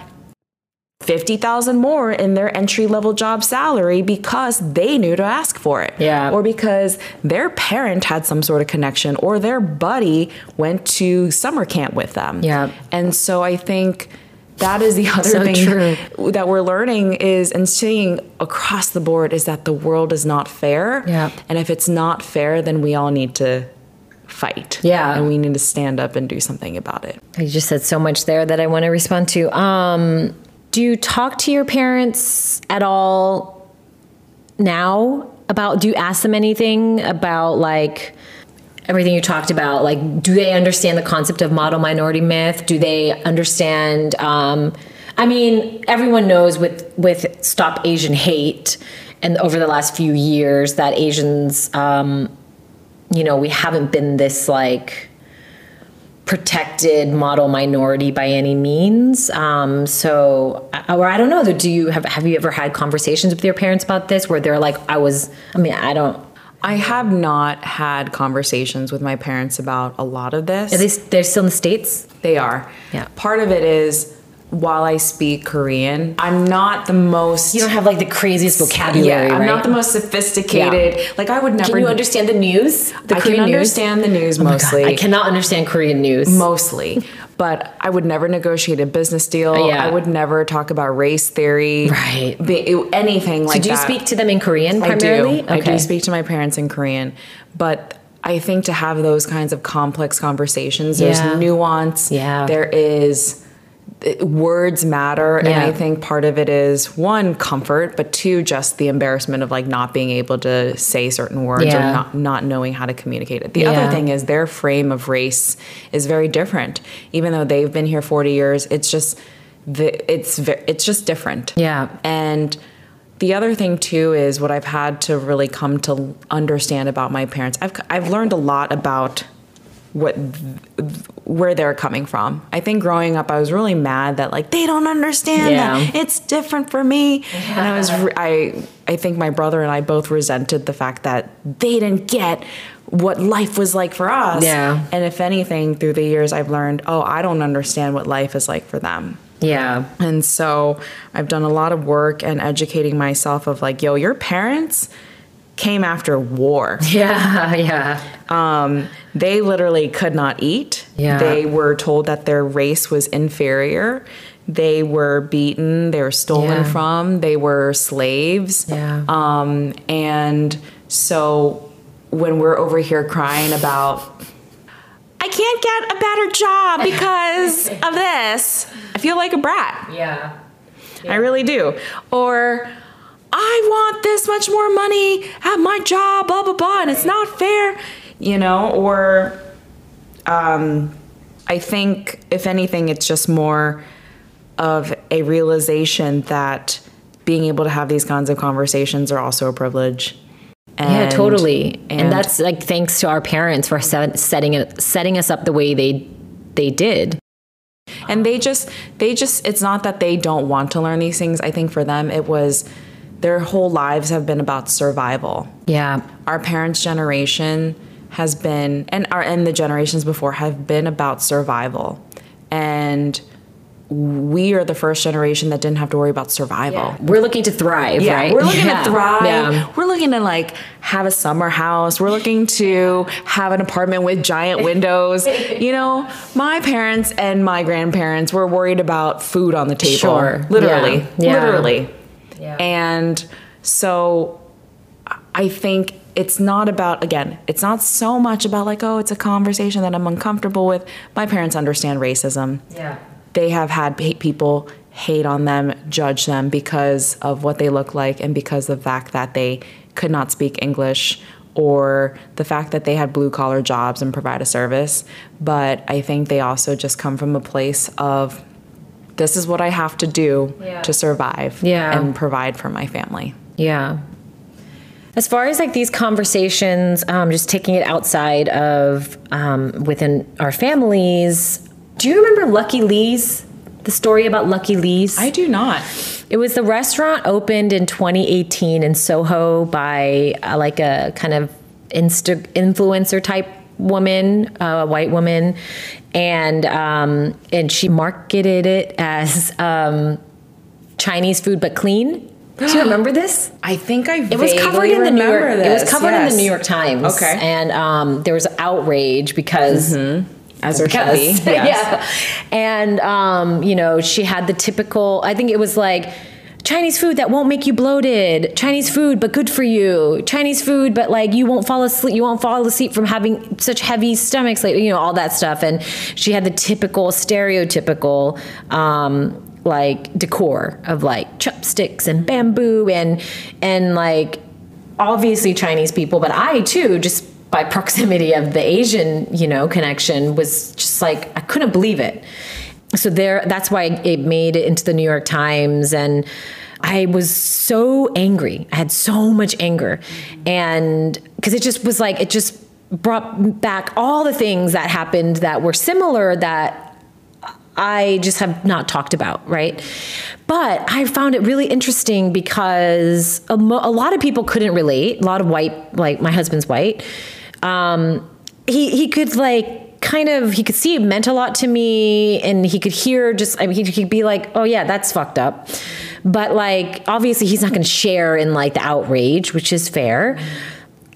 50,000 more in their entry level job salary because they knew to ask for it. Yeah. Or because their parent had some sort of connection or their buddy went to summer camp with them. Yeah. And so I think that is the other so thing true. that we're learning is and seeing across the board is that the world is not fair. Yeah. And if it's not fair, then we all need to fight. Yeah. And we need to stand up and do something about it. You just said so much there that I want to respond to. Um, do you talk to your parents at all now about do you ask them anything about like everything you talked about like do they understand the concept of model minority myth do they understand um, i mean everyone knows with with stop asian hate and over the last few years that asians um, you know we haven't been this like protected model minority by any means. Um, so, or I don't know. Do you have have you ever had conversations with your parents about this where they're like, I was. I mean, I don't. I have not had conversations with my parents about a lot of this. At least they're still in the states. They are. Yeah. Part of it is while I speak Korean, I'm not the most. You don't have like the craziest vocabulary, yeah, I'm right? not the most sophisticated. Like I would never. Can you understand the news? The I can understand the news Oh mostly. I cannot understand Korean news. mostly. But I would never negotiate a business deal. Yeah. I would never talk about race theory. Right. Be- anything like that. do you that. speak to them in Korean primarily? I do. I do speak to my parents in Korean, but I think to have those kinds of complex conversations, there's Yeah. nuance. Yeah. There is words matter and i think part of it is one comfort but two just the embarrassment of like not being able to say certain words Yeah. or not not knowing how to communicate it the Yeah. other thing is their frame of race is very different even though they've been here 40 years it's just the, it's it's just different Yeah. and the other thing too is what I've had to really come to understand about my parents. I've I've learned a lot about what where they're coming from. I think growing up I was really mad that like they don't understand Yeah. that it's different for me. And I was re- I I think my brother and I both resented the fact that they didn't get what life was like for us. Yeah. And if anything through the years I've learned, oh, I don't understand what life is like for them. Yeah. And so I've done a lot of work and educating myself of like, yo, your parents came after war. Yeah. Yeah. Um, they literally could not eat. Yeah. They were told that their race was inferior. They were beaten. They were stolen Yeah. from. They were slaves. Yeah. Um, and so when we're over here crying about, I can't get a better job because of this, I feel like a brat. Yeah. I really do. Or I want this much more money at my job, blah blah blah, and it's not fair, you know. Or um, I think if anything, it's just more of a realization that being able to have these kinds of conversations are also a privilege. Yeah, totally. And, and- that's like thanks to our parents for set, setting it, setting us up the way they they did. and they just they just it's not that they don't want to learn these things i think for them it was their whole lives have been about survival Yeah. our parents generation has been and our and the generations before have been about survival and we are the first generation that didn't have to worry about survival We're looking to thrive, yeah, right? we're looking Yeah. to thrive. Yeah. We're looking to like have a summer house. We're looking to have an apartment with giant windows. you know, my parents and my grandparents were worried about food on the table. Sure. Literally. Yeah. Yeah. Literally. Yeah. And so I think it's not about again, it's not so much about like, oh, it's a conversation that I'm uncomfortable with. My parents understand racism Yeah. they have had hate people hate on them, judge them because of what they look like and because of the fact that they could not speak English or the fact that they had blue collar jobs and provide a service. But I think they also just come from a place of this is what I have to do Yeah. to survive Yeah. and provide for my family. Yeah. As far as like these conversations, um, just taking it outside of um, within our families, do you remember Lucky Lee's? The story about Lucky Lee's? I do not. It was the restaurant opened in 2018 in Soho by uh, like a kind of insta- influencer type woman, a white woman, and um, and she marketed it as um, Chinese food but clean. Do you remember this? I think I It was covered in the New York. It was covered in the New York Times. Okay. and um, there was outrage because As there should be. Yes. yeah. And um, you know, she had the typical. I think it was like Chinese food that won't make you bloated. Chinese food, but good for you. Chinese food, but like you won't fall asleep. You won't fall asleep from having such heavy stomachs. Like you know, all that stuff. And she had the typical, stereotypical. Um, like decor of like chopsticks and bamboo and and like obviously Chinese people, but I too, just by proximity of the Asian, you know, connection, was just like I couldn't believe it. So there, that's why it made it into the New York Times, and I was so angry. I had so much anger, and because it just was like it just brought back all the things that happened that were similar that I just have not talked about, right? But I found it really interesting because a, mo- a lot of people couldn't relate. A lot of white, like my husband's white. Um, he he could like kind of he could see it meant a lot to me and he could hear just I mean he could be like, "Oh yeah, that's fucked up." But like obviously he's not going to share in like the outrage, which is fair.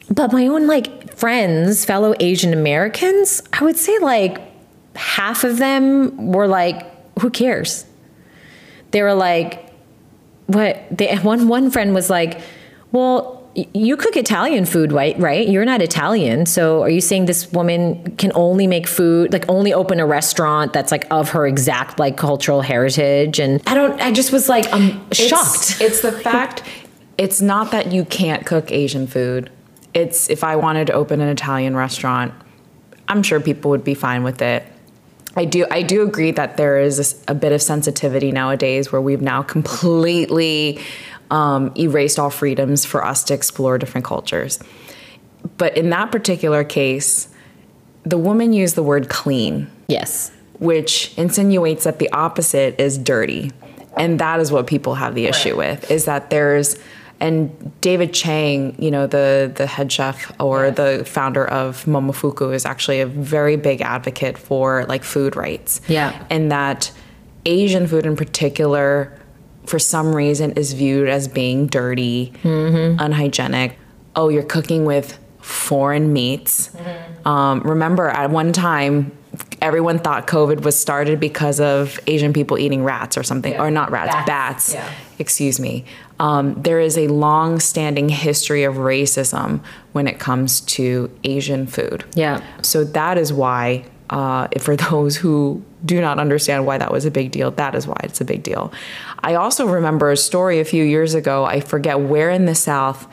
But my own like friends, fellow Asian Americans, I would say like half of them were like, "Who cares?" They were like, "What?" They one one friend was like, "Well, you cook Italian food, right? Right? You're not Italian, so are you saying this woman can only make food, like only open a restaurant that's like of her exact like cultural heritage?" And I don't. I just was like, um, I'm shocked. It's, it's the fact. It's not that you can't cook Asian food. It's if I wanted to open an Italian restaurant, I'm sure people would be fine with it. I do I do agree that there is a, a bit of sensitivity nowadays where we've now completely um, erased all freedoms for us to explore different cultures. But in that particular case, the woman used the word clean. Yes. Which insinuates that the opposite is dirty. And that is what people have the issue with is that there's and David Chang, you know, the the head chef or yeah. the founder of Momofuku is actually a very big advocate for like food rights. Yeah. And that Asian food in particular for some reason is viewed as being dirty, mm-hmm. unhygienic. Oh, you're cooking with foreign meats. Mm-hmm. Um, remember, at one time, everyone thought COVID was started because of Asian people eating rats or something, yeah. or not rats, bats. bats yeah. Excuse me. Um, there is a long standing history of racism when it comes to Asian food. Yeah. So that is why, uh, for those who do not understand why that was a big deal, that is why it's a big deal. I also remember a story a few years ago, I forget where in the South,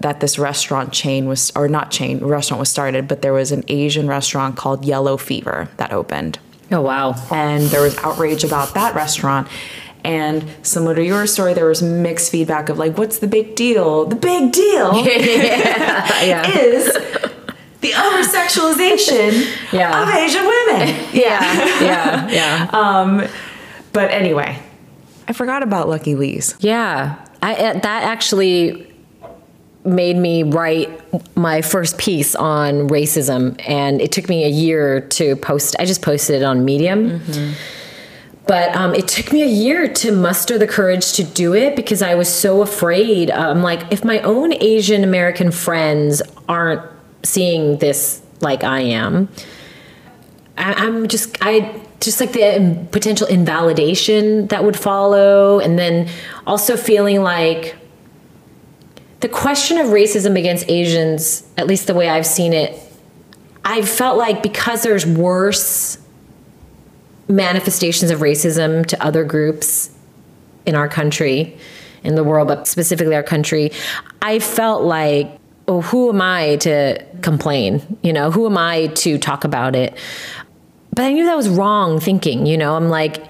that this restaurant chain was, or not chain, restaurant was started, but there was an Asian restaurant called Yellow Fever that opened. Oh, wow. And there was outrage about that restaurant. And similar to your story, there was mixed feedback of like, what's the big deal? The big deal yeah, yeah. is the over sexualization yeah. of Asian women. Yeah, yeah, yeah. Um, but anyway, I forgot about Lucky Lee's. Yeah, I, uh, that actually made me write my first piece on racism, and it took me a year to post. I just posted it on Medium. Mm-hmm. But um, it took me a year to muster the courage to do it because I was so afraid. I'm um, like, if my own Asian American friends aren't seeing this like I am, I, I'm just, I just like the potential invalidation that would follow and then also feeling like the question of racism against Asians, at least the way I've seen it, I felt like because there's worse manifestations of racism to other groups in our country, in the world, but specifically our country, I felt like, oh, who am I to complain? You know, who am I to talk about it? But I knew that was wrong thinking, you know? I'm like,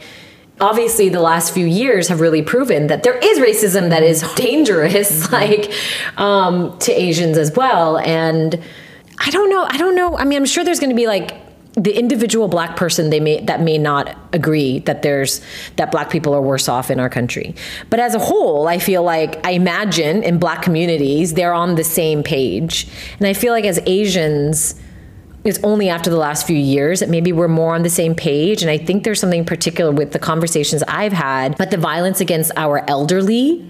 obviously the last few years have really proven that there is racism that is dangerous, mm-hmm. like um, to Asians as well. And I don't know. I don't know. I mean, I'm sure there's going to be like the individual black person they may that may not agree that there's that black people are worse off in our country but as a whole i feel like i imagine in black communities they're on the same page and i feel like as asians it's only after the last few years that maybe we're more on the same page. And I think there's something particular with the conversations I've had, but the violence against our elderly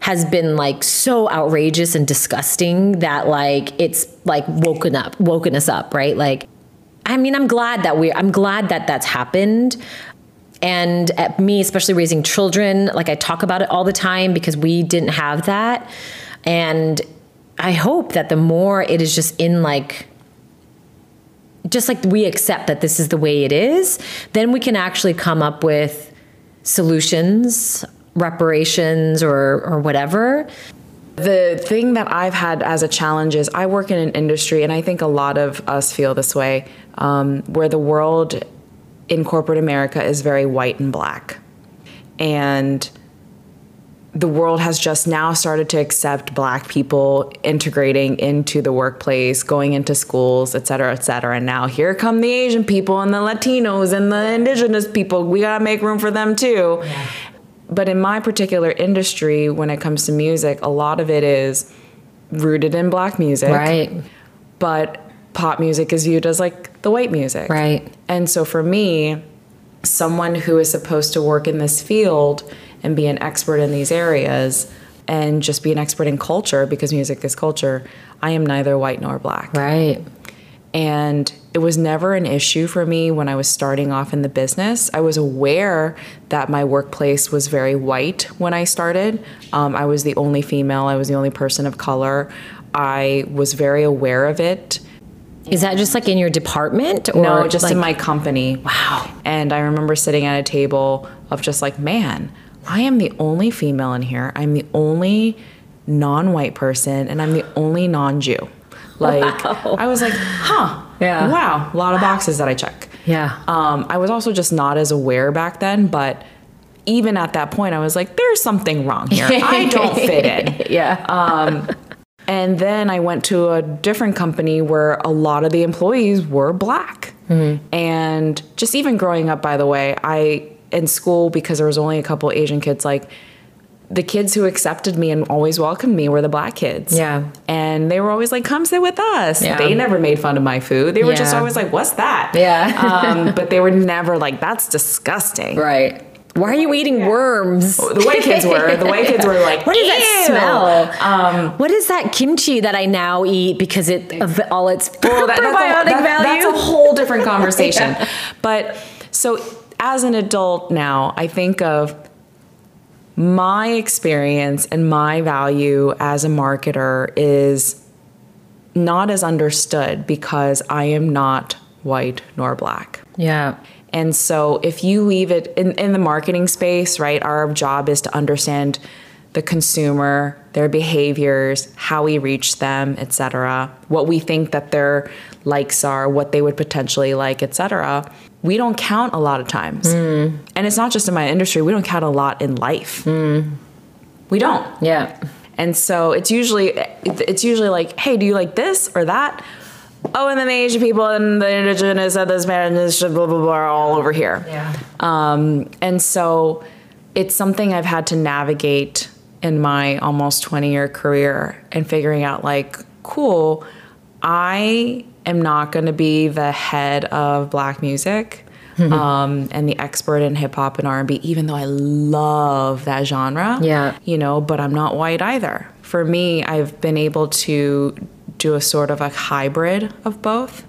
has been like so outrageous and disgusting that like it's like woken up, woken us up, right? Like, I mean, I'm glad that we, I'm glad that that's happened. And at me, especially raising children, like I talk about it all the time because we didn't have that. And I hope that the more it is just in like just like we accept that this is the way it is, then we can actually come up with solutions, reparations, or, or whatever. The thing that I've had as a challenge is I work in an industry, and I think a lot of us feel this way, um, where the world in corporate America is very white and black. And the world has just now started to accept black people integrating into the workplace, going into schools, et cetera, et cetera. And now here come the Asian people and the Latinos and the indigenous people. We gotta make room for them too. Yeah. But in my particular industry, when it comes to music, a lot of it is rooted in black music. Right. But pop music is viewed as like the white music. Right. And so for me, someone who is supposed to work in this field and be an expert in these areas and just be an expert in culture because music is culture, I am neither white nor black. Right. And it was never an issue for me when I was starting off in the business. I was aware that my workplace was very white when I started. Um, I was the only female, I was the only person of color. I was very aware of it. Is that just like in your department or No, just like, in my company. Wow. And I remember sitting at a table of just like, man, I am the only female in here. I'm the only non white person, and I'm the only non Jew. Like, Wow. I was like, huh. Yeah. Wow. A lot of boxes that I check. Yeah. Um, I was also just not as aware back then, but even at that point, I was like, there's something wrong here. I don't fit in. yeah. And then I went to a different company where a lot of the employees were black. And just even growing up, by the way, I in school because there was only a couple Asian kids, like the kids who accepted me and always welcomed me were the black kids. Yeah. And they were always like, come sit with us. Yeah. They never made fun of my food. They were just always like, what's that? Yeah. um, but they were never like, that's disgusting. right. Why are you eating worms? The white kids were. The white kids were like, What is that smell? Um, what is that kimchi that I now eat because it of all its Well, that- probiotic that's, a, that- value? that's a whole different conversation. But so as an adult now, I think of my experience and my value as a marketer is not as understood because I am not white nor black. yeah. And so if you leave it in, in the marketing space, right, our job is to understand the consumer, their behaviors, how we reach them, etc., what we think that their likes are, what they would potentially like, etc. We don't count a lot of times. And it's not just in my industry, we don't count a lot in life. We don't. Yeah. And so it's usually it's usually like, hey, do you like this or that? Oh, and then the Asian people and the indigenous and the Spanish blah blah blah are all over here. Yeah. Um, and so it's something I've had to navigate in my almost 20 year career and figuring out like, cool, I am not going to be the head of black music. Um, and the expert in hip hop and R&B, even though I love that genre, Yeah. you know, but I'm not white either. For me, I've been able to do a sort of a hybrid of both.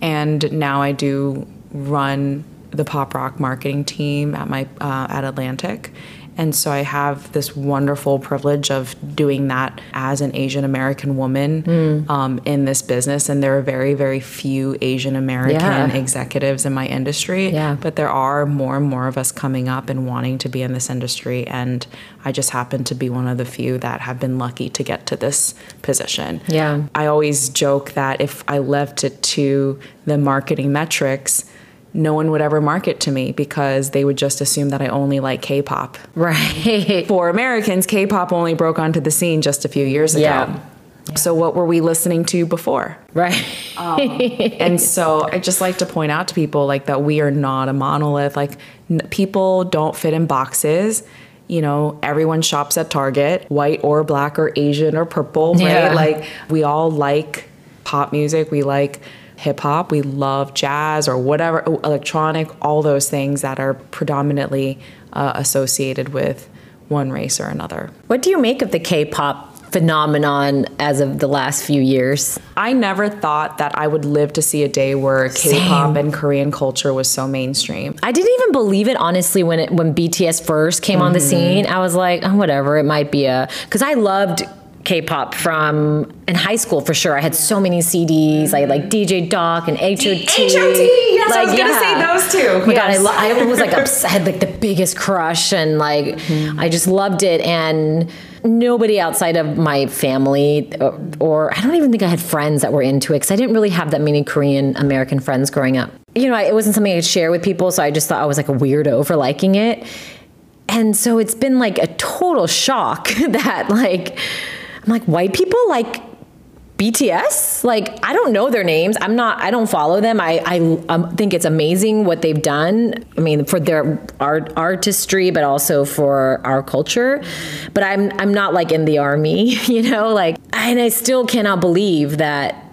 And now I do run the pop rock marketing team at my uh, at Atlantic. And so I have this wonderful privilege of doing that as an Asian American woman um, in this business. And there are very, very few Asian American Yeah. executives in my industry. Yeah. But there are more and more of us coming up and wanting to be in this industry. And I just happen to be one of the few that have been lucky to get to this position. Yeah. I always joke that if I left it to the marketing metrics, no one would ever market to me because they would just assume that I only like K pop. Right. For Americans, K pop only broke onto the scene just a few years ago. Yeah. So, what were we listening to before? Right. Um, and so I just like to point out to people like that we are not a monolith. Like n- people don't fit in boxes. You know, everyone shops at Target, white or black or Asian or purple, Yeah. Like we all like pop music. We like hip hop. We love jazz or whatever, electronic, all those things that are predominantly uh, associated with one race or another. What do you make of the K-pop phenomenon as of the last few years? I never thought that I would live to see a day where K-pop and Korean culture was so mainstream. I didn't even believe it honestly when it when BTS first came on the scene. I was like, oh, whatever, it might be a because I loved K-pop from in high school for sure. I had so many CDs. I had like mm. DJ Doc and HOT. Yes, I was gonna say those two. Oh my god, I, lo- I was like obs- I had like the biggest crush and like mm-hmm. I just loved it and nobody outside of my family or, or I don't even think I had friends that were into it because I didn't really have that many Korean American friends growing up. You know, I, it wasn't something I could share with people, so I just thought I was like a weirdo for liking it. And so it's been like a total shock that like I'm like white people like BTS? Like, I don't know their names. I'm not, I don't follow them. I, I um, think it's amazing what they've done. I mean, for their art, artistry, but also for our culture. But I'm, I'm not like in the army, you know, like, and I still cannot believe that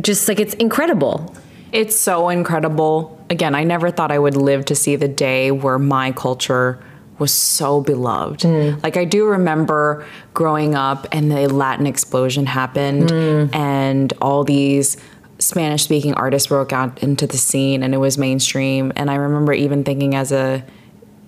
just like it's incredible. It's so incredible. Again, I never thought I would live to see the day where my culture was so beloved. Mm. Like I do remember growing up and the Latin explosion happened Mm. and all these Spanish speaking artists broke out into the scene and it was mainstream and I remember even thinking as a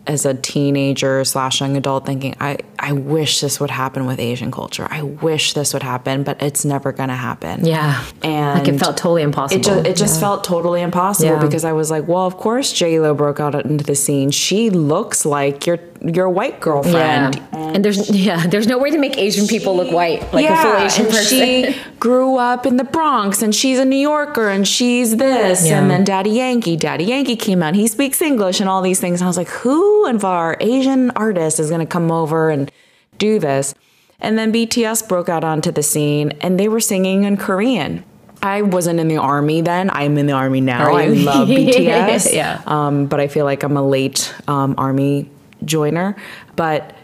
as a teenager slash young adult thinking I, I wish this would happen with Asian culture. I wish this would happen, but it's never gonna happen. Yeah. And Like it felt totally impossible. it just, it just felt totally impossible Yeah. because I was like, well, of course J Lo broke out into the scene. She looks like your your white girlfriend. yeah. And there's yeah, there's no way to make Asian people look white like a full Asian and person. she grew up in the Bronx and she's a New Yorker and she's this. Yeah. And then Daddy Yankee, Daddy Yankee came out. He speaks English and all these things. And I was like, who of our Asian artists is going to come over and do this? And then BTS broke out onto the scene and they were singing in Korean. I wasn't in the army then. I'm in the army now. I love BTS. Yeah. Um, but I feel like I'm a late um, army joiner. But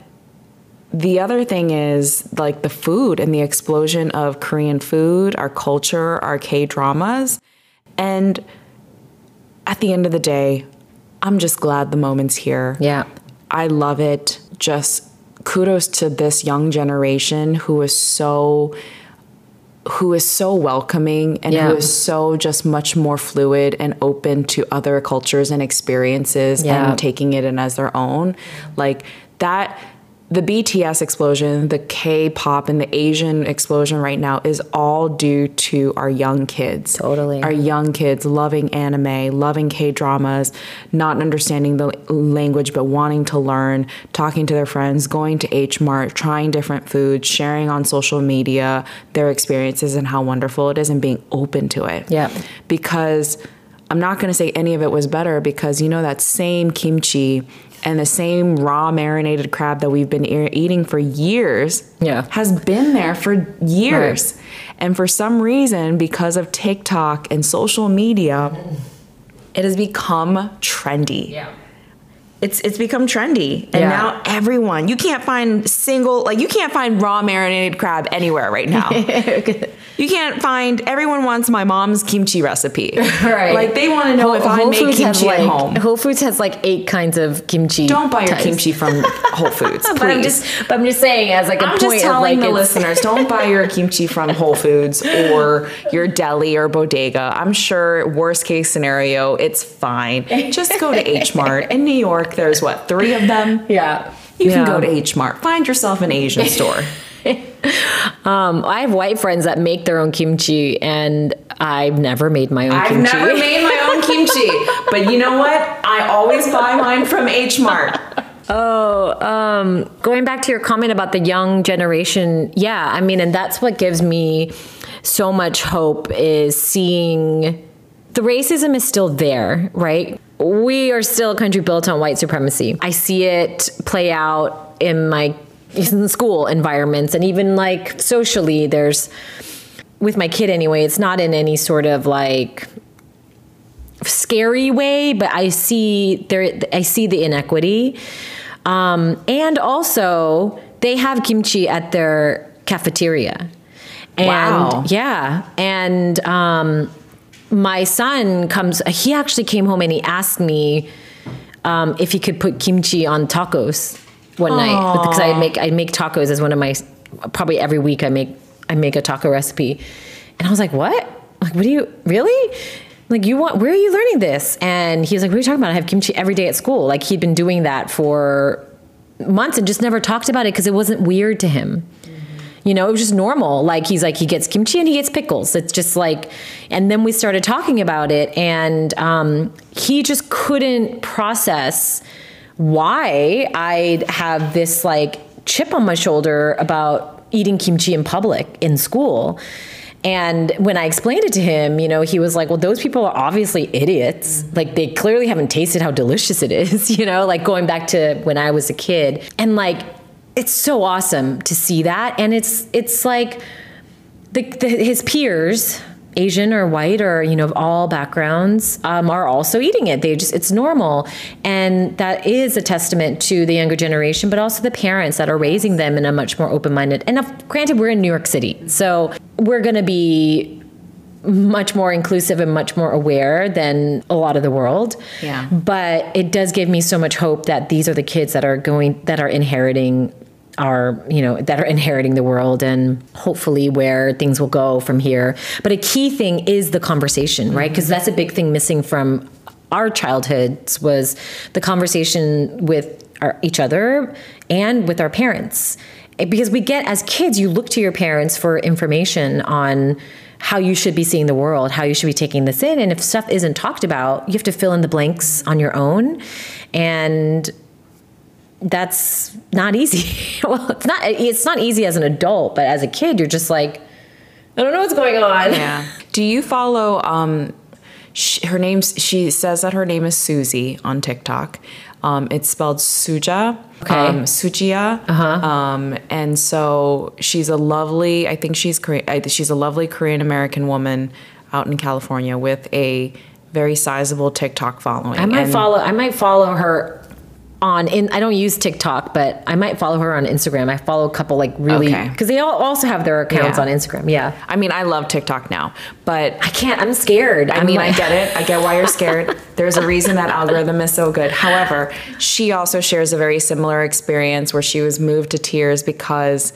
the other thing is like the food and the explosion of Korean food, our culture, our K dramas. And at the end of the day, I'm just glad the moment's here. yeah. I love it. Just kudos to this young generation who is so who is so welcoming and Yeah. who is so just much more fluid and open to other cultures and experiences Yeah. and taking it in as their own. Like that the BTS explosion, the K-pop and the Asian explosion right now is all due to our young kids. Totally. Our young kids loving anime, loving K dramas, not understanding the language but wanting to learn, talking to their friends, going to H Mart, trying different foods, sharing on social media their experiences and how wonderful it is and being open to it. Yeah. Because I'm not going to say any of it was better because you know that same kimchi and the same raw marinated crab that we've been e- eating for years Yeah. has been there for years. And for some reason, because of TikTok and social media, it has become trendy. Yeah. It's it's become trendy. And Yeah. now everyone, you can't find single like you can't find raw marinated crab anywhere right now. you can't find everyone wants my mom's kimchi recipe. Right. Like they want to know if I make kimchi has at home. Whole Foods has like eight kinds of kimchi. Don't buy your kimchi from Whole Foods. But I'm just, but I'm just saying as like a I'm point just of telling like the listeners, don't buy your kimchi from Whole Foods or your deli or bodega. I'm sure worst case scenario, it's fine. Just go to H Mart. In New York, there's what, three of them? Yeah. You Yeah. can go to H Mart. Find yourself an Asian store. Um, I have white friends that make their own kimchi, and I've never made my own I've kimchi. never made my own kimchi, but you know what? I always buy mine from H Mart. Oh, um, going back to your comment about the young generation, yeah, I mean, and that's what gives me so much hope is seeing the racism is still there, right? We are still a country built on white supremacy. I see it play out in my in school environments and even like socially there's with my kid anyway, it's not in any sort of like scary way, but I see there I see the inequity. Um, and also they have kimchi at their cafeteria. And Wow. yeah. And um, my son comes he actually came home and he asked me um, if he could put kimchi on tacos one night because I make I make tacos as one of my probably every week I make I make a taco recipe, and I was like, what? Like, what do you really? Like, you want? Where are you learning this? And he was like, what are you talking about? I have kimchi every day at school. Like, he'd been doing that for months and just never talked about it because it wasn't weird to him. You know, it was just normal. Like he's like he gets kimchi and he gets pickles. It's just like, and then we started talking about it, and um, he just couldn't process why I have this like chip on my shoulder about eating kimchi in public in school. And when I explained it to him, you know, he was like, well, those people are obviously idiots. Like, they clearly haven't tasted how delicious it is, you know, like going back to when I was a kid. And like, it's so awesome to see that. And it's, it's like the, the, his peers, Asian or white or, you know, of all backgrounds, um, are also eating it. They just, it's normal. And that is a testament to the younger generation, but also the parents that are raising them in a much more open minded. And of, granted, we're in New York City. So we're going to be much more inclusive and much more aware than a lot of the world. Yeah. But it does give me so much hope that these are the kids that are going that are inheriting our, you know, that are inheriting the world and hopefully where things will go from here. But a key thing is the conversation, right? Mm-hmm. Because that's a big thing missing from our childhoods was the conversation with our, each other and with our parents. Eh, because we get as kids, you look to your parents for information on how you should be seeing the world, how you should be taking this in. And if stuff isn't talked about, you have to fill in the blanks on your own. And that's not easy. well, it's not it's not easy as an adult, but as a kid, you're just like, I don't know what's going on. Yeah. Do you follow um sh- her name's she says that her name is Susie on TikTok. Um, it's spelled Suja. Okay. Um, Sujia. Uh-huh. Um, and so she's a lovely, I think she's Korean, she's a lovely Korean American woman out in California with a very sizable TikTok following. I might And- follow I might follow her on in I don't use TikTok, but I might follow her on Instagram. I follow a couple like really Okay. because they all also have their accounts Yeah. on Instagram. Yeah. I mean, I love TikTok now, but I can't I'm scared. I mean, I get it. I get why you're scared. There's a reason that algorithm is so good. However, she also shares a very similar experience where she was moved to tears because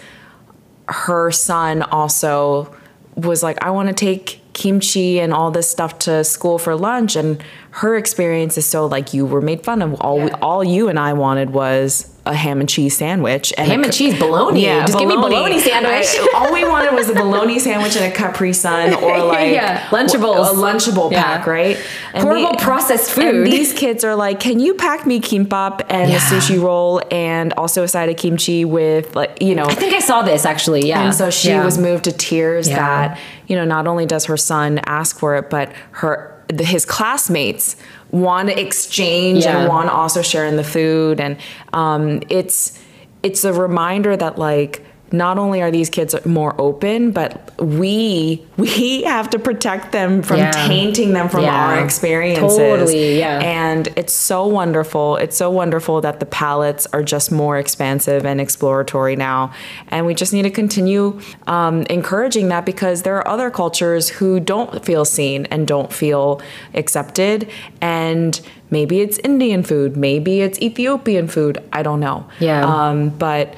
her son also was like, I want to take kimchi and all this stuff to school for lunch. And her experience is so like you were made fun of. All we, all you and I wanted was a ham and cheese sandwich. And Ham and ca- cheese bologna. Yeah, Just give me bologna sandwich. I- all we wanted was a bologna sandwich and a Capri Sun or like Yeah, Lunchables. a Lunchable Yeah. pack, right? And Horrible processed food. And these kids are like, "Can you pack me kimbap and Yeah. a sushi roll and also a side of kimchi with like, you know?" I think I saw this actually. Yeah. And so she Yeah. was moved to tears Yeah. that you know not only does her son ask for it, but her the, his classmates want to exchange Yeah. and want to also share in the food, and um, it's it's a reminder that like not only are these kids more open, but we we have to protect them from Yeah. tainting them from Yeah. our experiences. Totally, yeah. And it's so wonderful. It's so wonderful that the palettes are just more expansive and exploratory now. And we just need to continue um, encouraging that because there are other cultures who don't feel seen and don't feel accepted. And maybe it's Indian food, maybe it's Ethiopian food. I don't know. Yeah. Um, but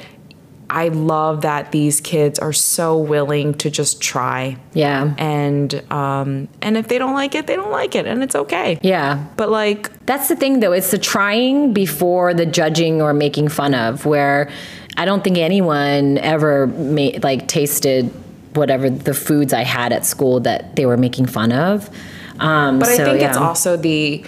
I love that these kids are so willing to just try. Yeah. And um, and if they don't like it, they don't like it, and it's okay. Yeah. But like, That's the thing, though. It's the trying before the judging or making fun of. Where I don't think anyone ever made like tasted whatever the foods I had at school that they were making fun of. Um, but I so, think it's also the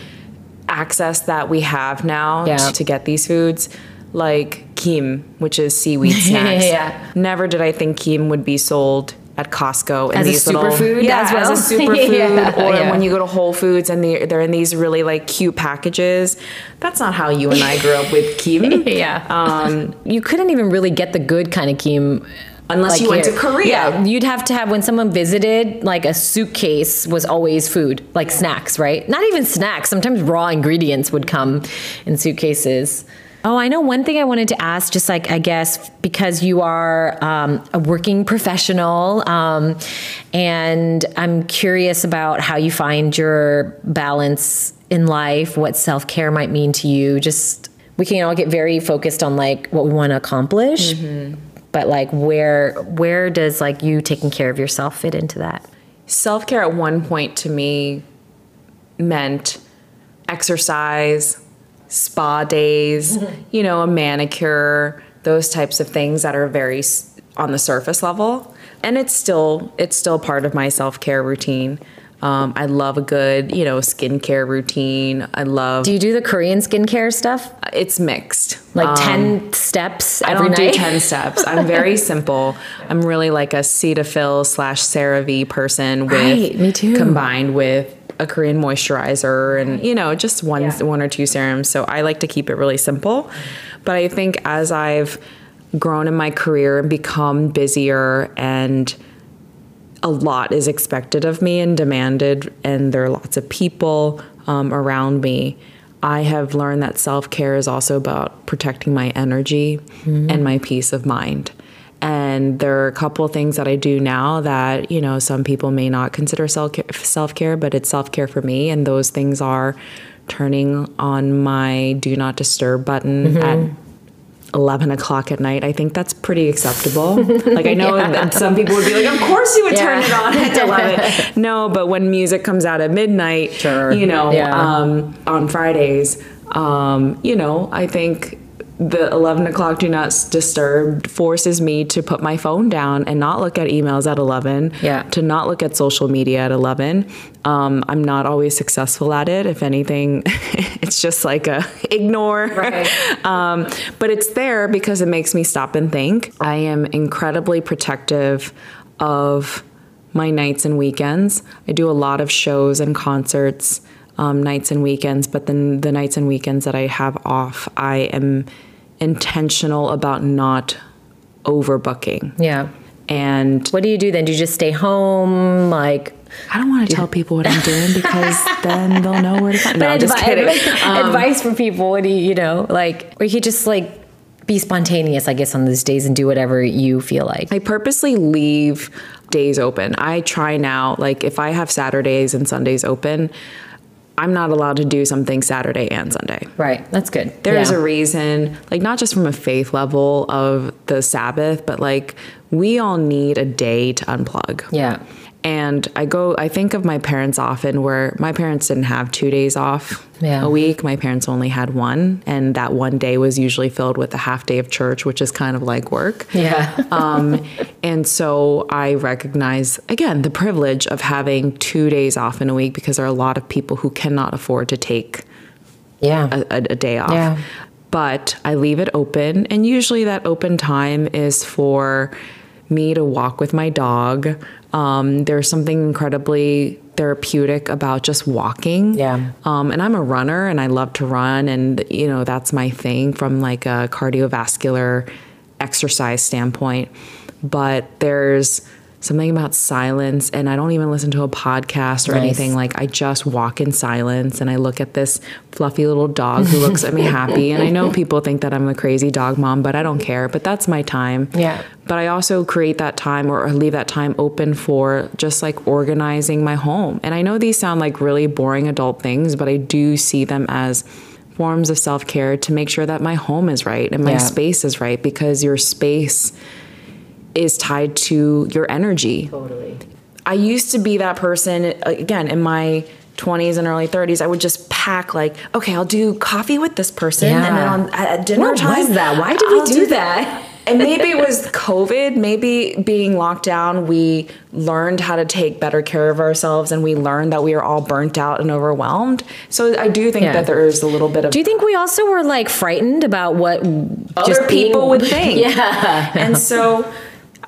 access that we have now Yeah. to get these foods, like kim, which is seaweed snacks. Yeah. Never did I think kim would be sold at Costco in As a these little superfood yeah, as well? as a superfood, Yeah, or yeah. when you go to Whole Foods and they're, they're in these really like cute packages. That's not how you and I grew up with kim. yeah. Um, you couldn't even really get the good kind of kim Unless you went to Korea. Yeah, you'd have to have when someone visited, like a suitcase was always food, like snacks, right? Not even snacks. Sometimes raw ingredients would come in suitcases. Oh, I know one thing I wanted to ask, just like I guess because you are um, a working professional, um, and I'm curious about how you find your balance in life, what self care might mean to you. Just we can all get very focused on like what we want to accomplish, but like where where does like you taking care of yourself fit into that? self care at one point to me meant exercise, spa days, you know, a manicure, those types of things that are very on the surface level. And it's still it's still part of my self care routine. Um, I love a good, you know, skincare routine. I love Do you do the Korean skincare stuff? it's mixed. Like Um, 10 steps I don't night? do 10 steps. I'm very simple. I'm really like a Cetaphil slash CeraVe person with Right, me too. combined with a Korean moisturizer and you know just one Yeah. one or two serums. So I like to keep it really simple. But I think as I've grown in my career and become busier and a lot is expected of me and demanded, and there are lots of people um, around me. I have learned that self care is also about protecting my energy and my peace of mind. And there are a couple things that I do now that, you know, some people may not consider self care, but it's self care for me. And those things are turning on my do not disturb button mm-hmm. at 11 o'clock at night. I think that's pretty acceptable. like, I know yeah. that some people would be like, of course you would yeah. turn it on at 11. no, but when music comes out at midnight, sure. you know, yeah. um, on Fridays, um, you know, I think the 11 o'clock do not disturb forces me to put my phone down and not look at emails at 11 yeah. to not look at social media at 11 um, i'm not always successful at it. If anything it's just like a ignore. Right. um, but it's there because it makes me stop and think. I am incredibly protective of my nights and weekends. I do a lot of shows and concerts um, nights and weekends, but then the nights and weekends that I have off, I am intentional about not overbooking. Yeah. And what do you do then? Do you just stay home? Like, I don't want to tell people what I'm doing because then they'll know where to find. No, advi- just kidding. Um, advice for people. What do you, you know, like, or you could just like be spontaneous, I guess, on those days and do whatever you feel like. I purposely leave days open. I try now, like, if I have Saturdays and Sundays open, I'm not allowed to do something Saturday and Sunday. Right. That's good. There's yeah. a reason, like not just from a faith level of the Sabbath, but like we all need a day to unplug. Yeah. And I go, I think of my parents often where my parents didn't have two days off yeah. a week. My parents only had one. And that one day was usually filled with a half day of church, which is kind of like work. Yeah. um, and so I recognize, again, the privilege of having two days off in a week because there are a lot of people who cannot afford to take yeah. a, a, a day off. Yeah. But I leave it open. And usually that open time is for me to walk with my dog. Um, there's something incredibly therapeutic about just walking. Yeah. Um, and I'm a runner and I love to run. And, you know, that's my thing from like a cardiovascular exercise standpoint. But there's, something about silence and I don't even listen to a podcast or nice. anything like I just walk in silence and I look at this fluffy little dog who looks at me happy and I know people think that I'm a crazy dog mom but I don't care but that's my time. Yeah. But I also create that time or leave that time open for just like organizing my home. And I know these sound like really boring adult things but I do see them as forms of self-care to make sure that my home is right and my yeah. space is right because your space is tied to your energy. Totally. I used to be that person again in my 20s and early 30s. I would just pack like, okay, I'll do coffee with this person, yeah. and then on at dinner what time. was that? Why did we do, do that? and maybe it was COVID, maybe being locked down, we learned how to take better care of ourselves and we learned that we are all burnt out and overwhelmed. So I do think yeah. that there is a little bit of. Do you think we also were like frightened about what other people being, would think? yeah. And so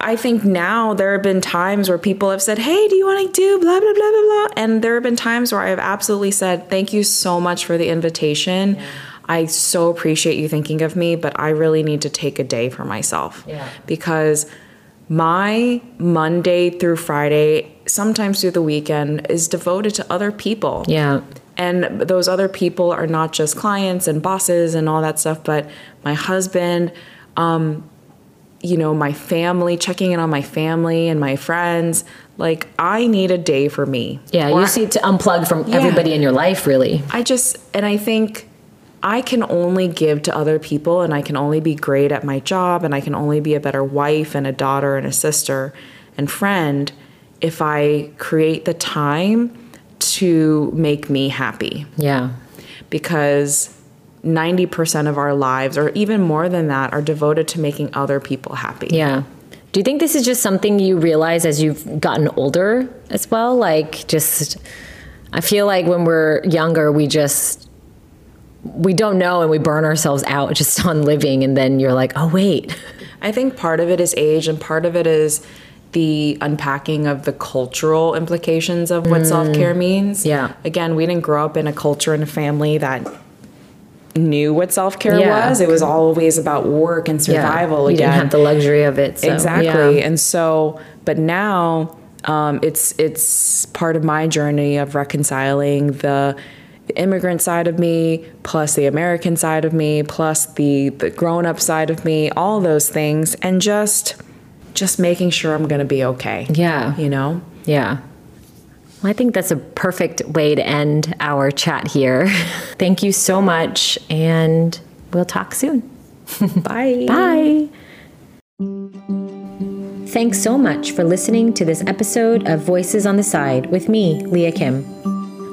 I think now there have been times where people have said, Hey, do you want to do blah, blah, blah, blah, blah? And there have been times where I have absolutely said, Thank you so much for the invitation. Yeah. I so appreciate you thinking of me, but I really need to take a day for myself. Yeah. Because my Monday through Friday, sometimes through the weekend, is devoted to other people. Yeah. And those other people are not just clients and bosses and all that stuff, but my husband, um, you know, my family, checking in on my family and my friends. Like, I need a day for me. Yeah, or you need to unplug from yeah, everybody in your life, really. I just, and I think I can only give to other people and I can only be great at my job and I can only be a better wife and a daughter and a sister and friend if I create the time to make me happy. Yeah. Because 90% of our lives, or even more than that, are devoted to making other people happy. Yeah. Do you think this is just something you realize as you've gotten older as well? Like, just, I feel like when we're younger, we just, we don't know and we burn ourselves out just on living. And then you're like, oh, wait. I think part of it is age, and part of it is the unpacking of the cultural implications of what mm. self care means. Yeah. Again, we didn't grow up in a culture and a family that knew what self care yeah. was. It was always about work and survival. Yeah. You again. didn't have the luxury of it. So, exactly. Yeah. And so, but now um, it's it's part of my journey of reconciling the, the immigrant side of me, plus the American side of me, plus the the grown up side of me, all those things, and just just making sure I'm going to be okay. Yeah. You know? Yeah. Well, I think that's a perfect way to end our chat here. Thank you so much, and we'll talk soon. Bye. Bye. Thanks so much for listening to this episode of Voices on the Side with me, Leah Kim.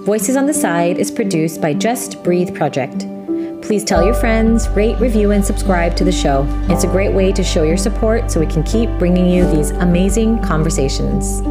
Voices on the Side is produced by Just Breathe Project. Please tell your friends, rate, review, and subscribe to the show. It's a great way to show your support so we can keep bringing you these amazing conversations.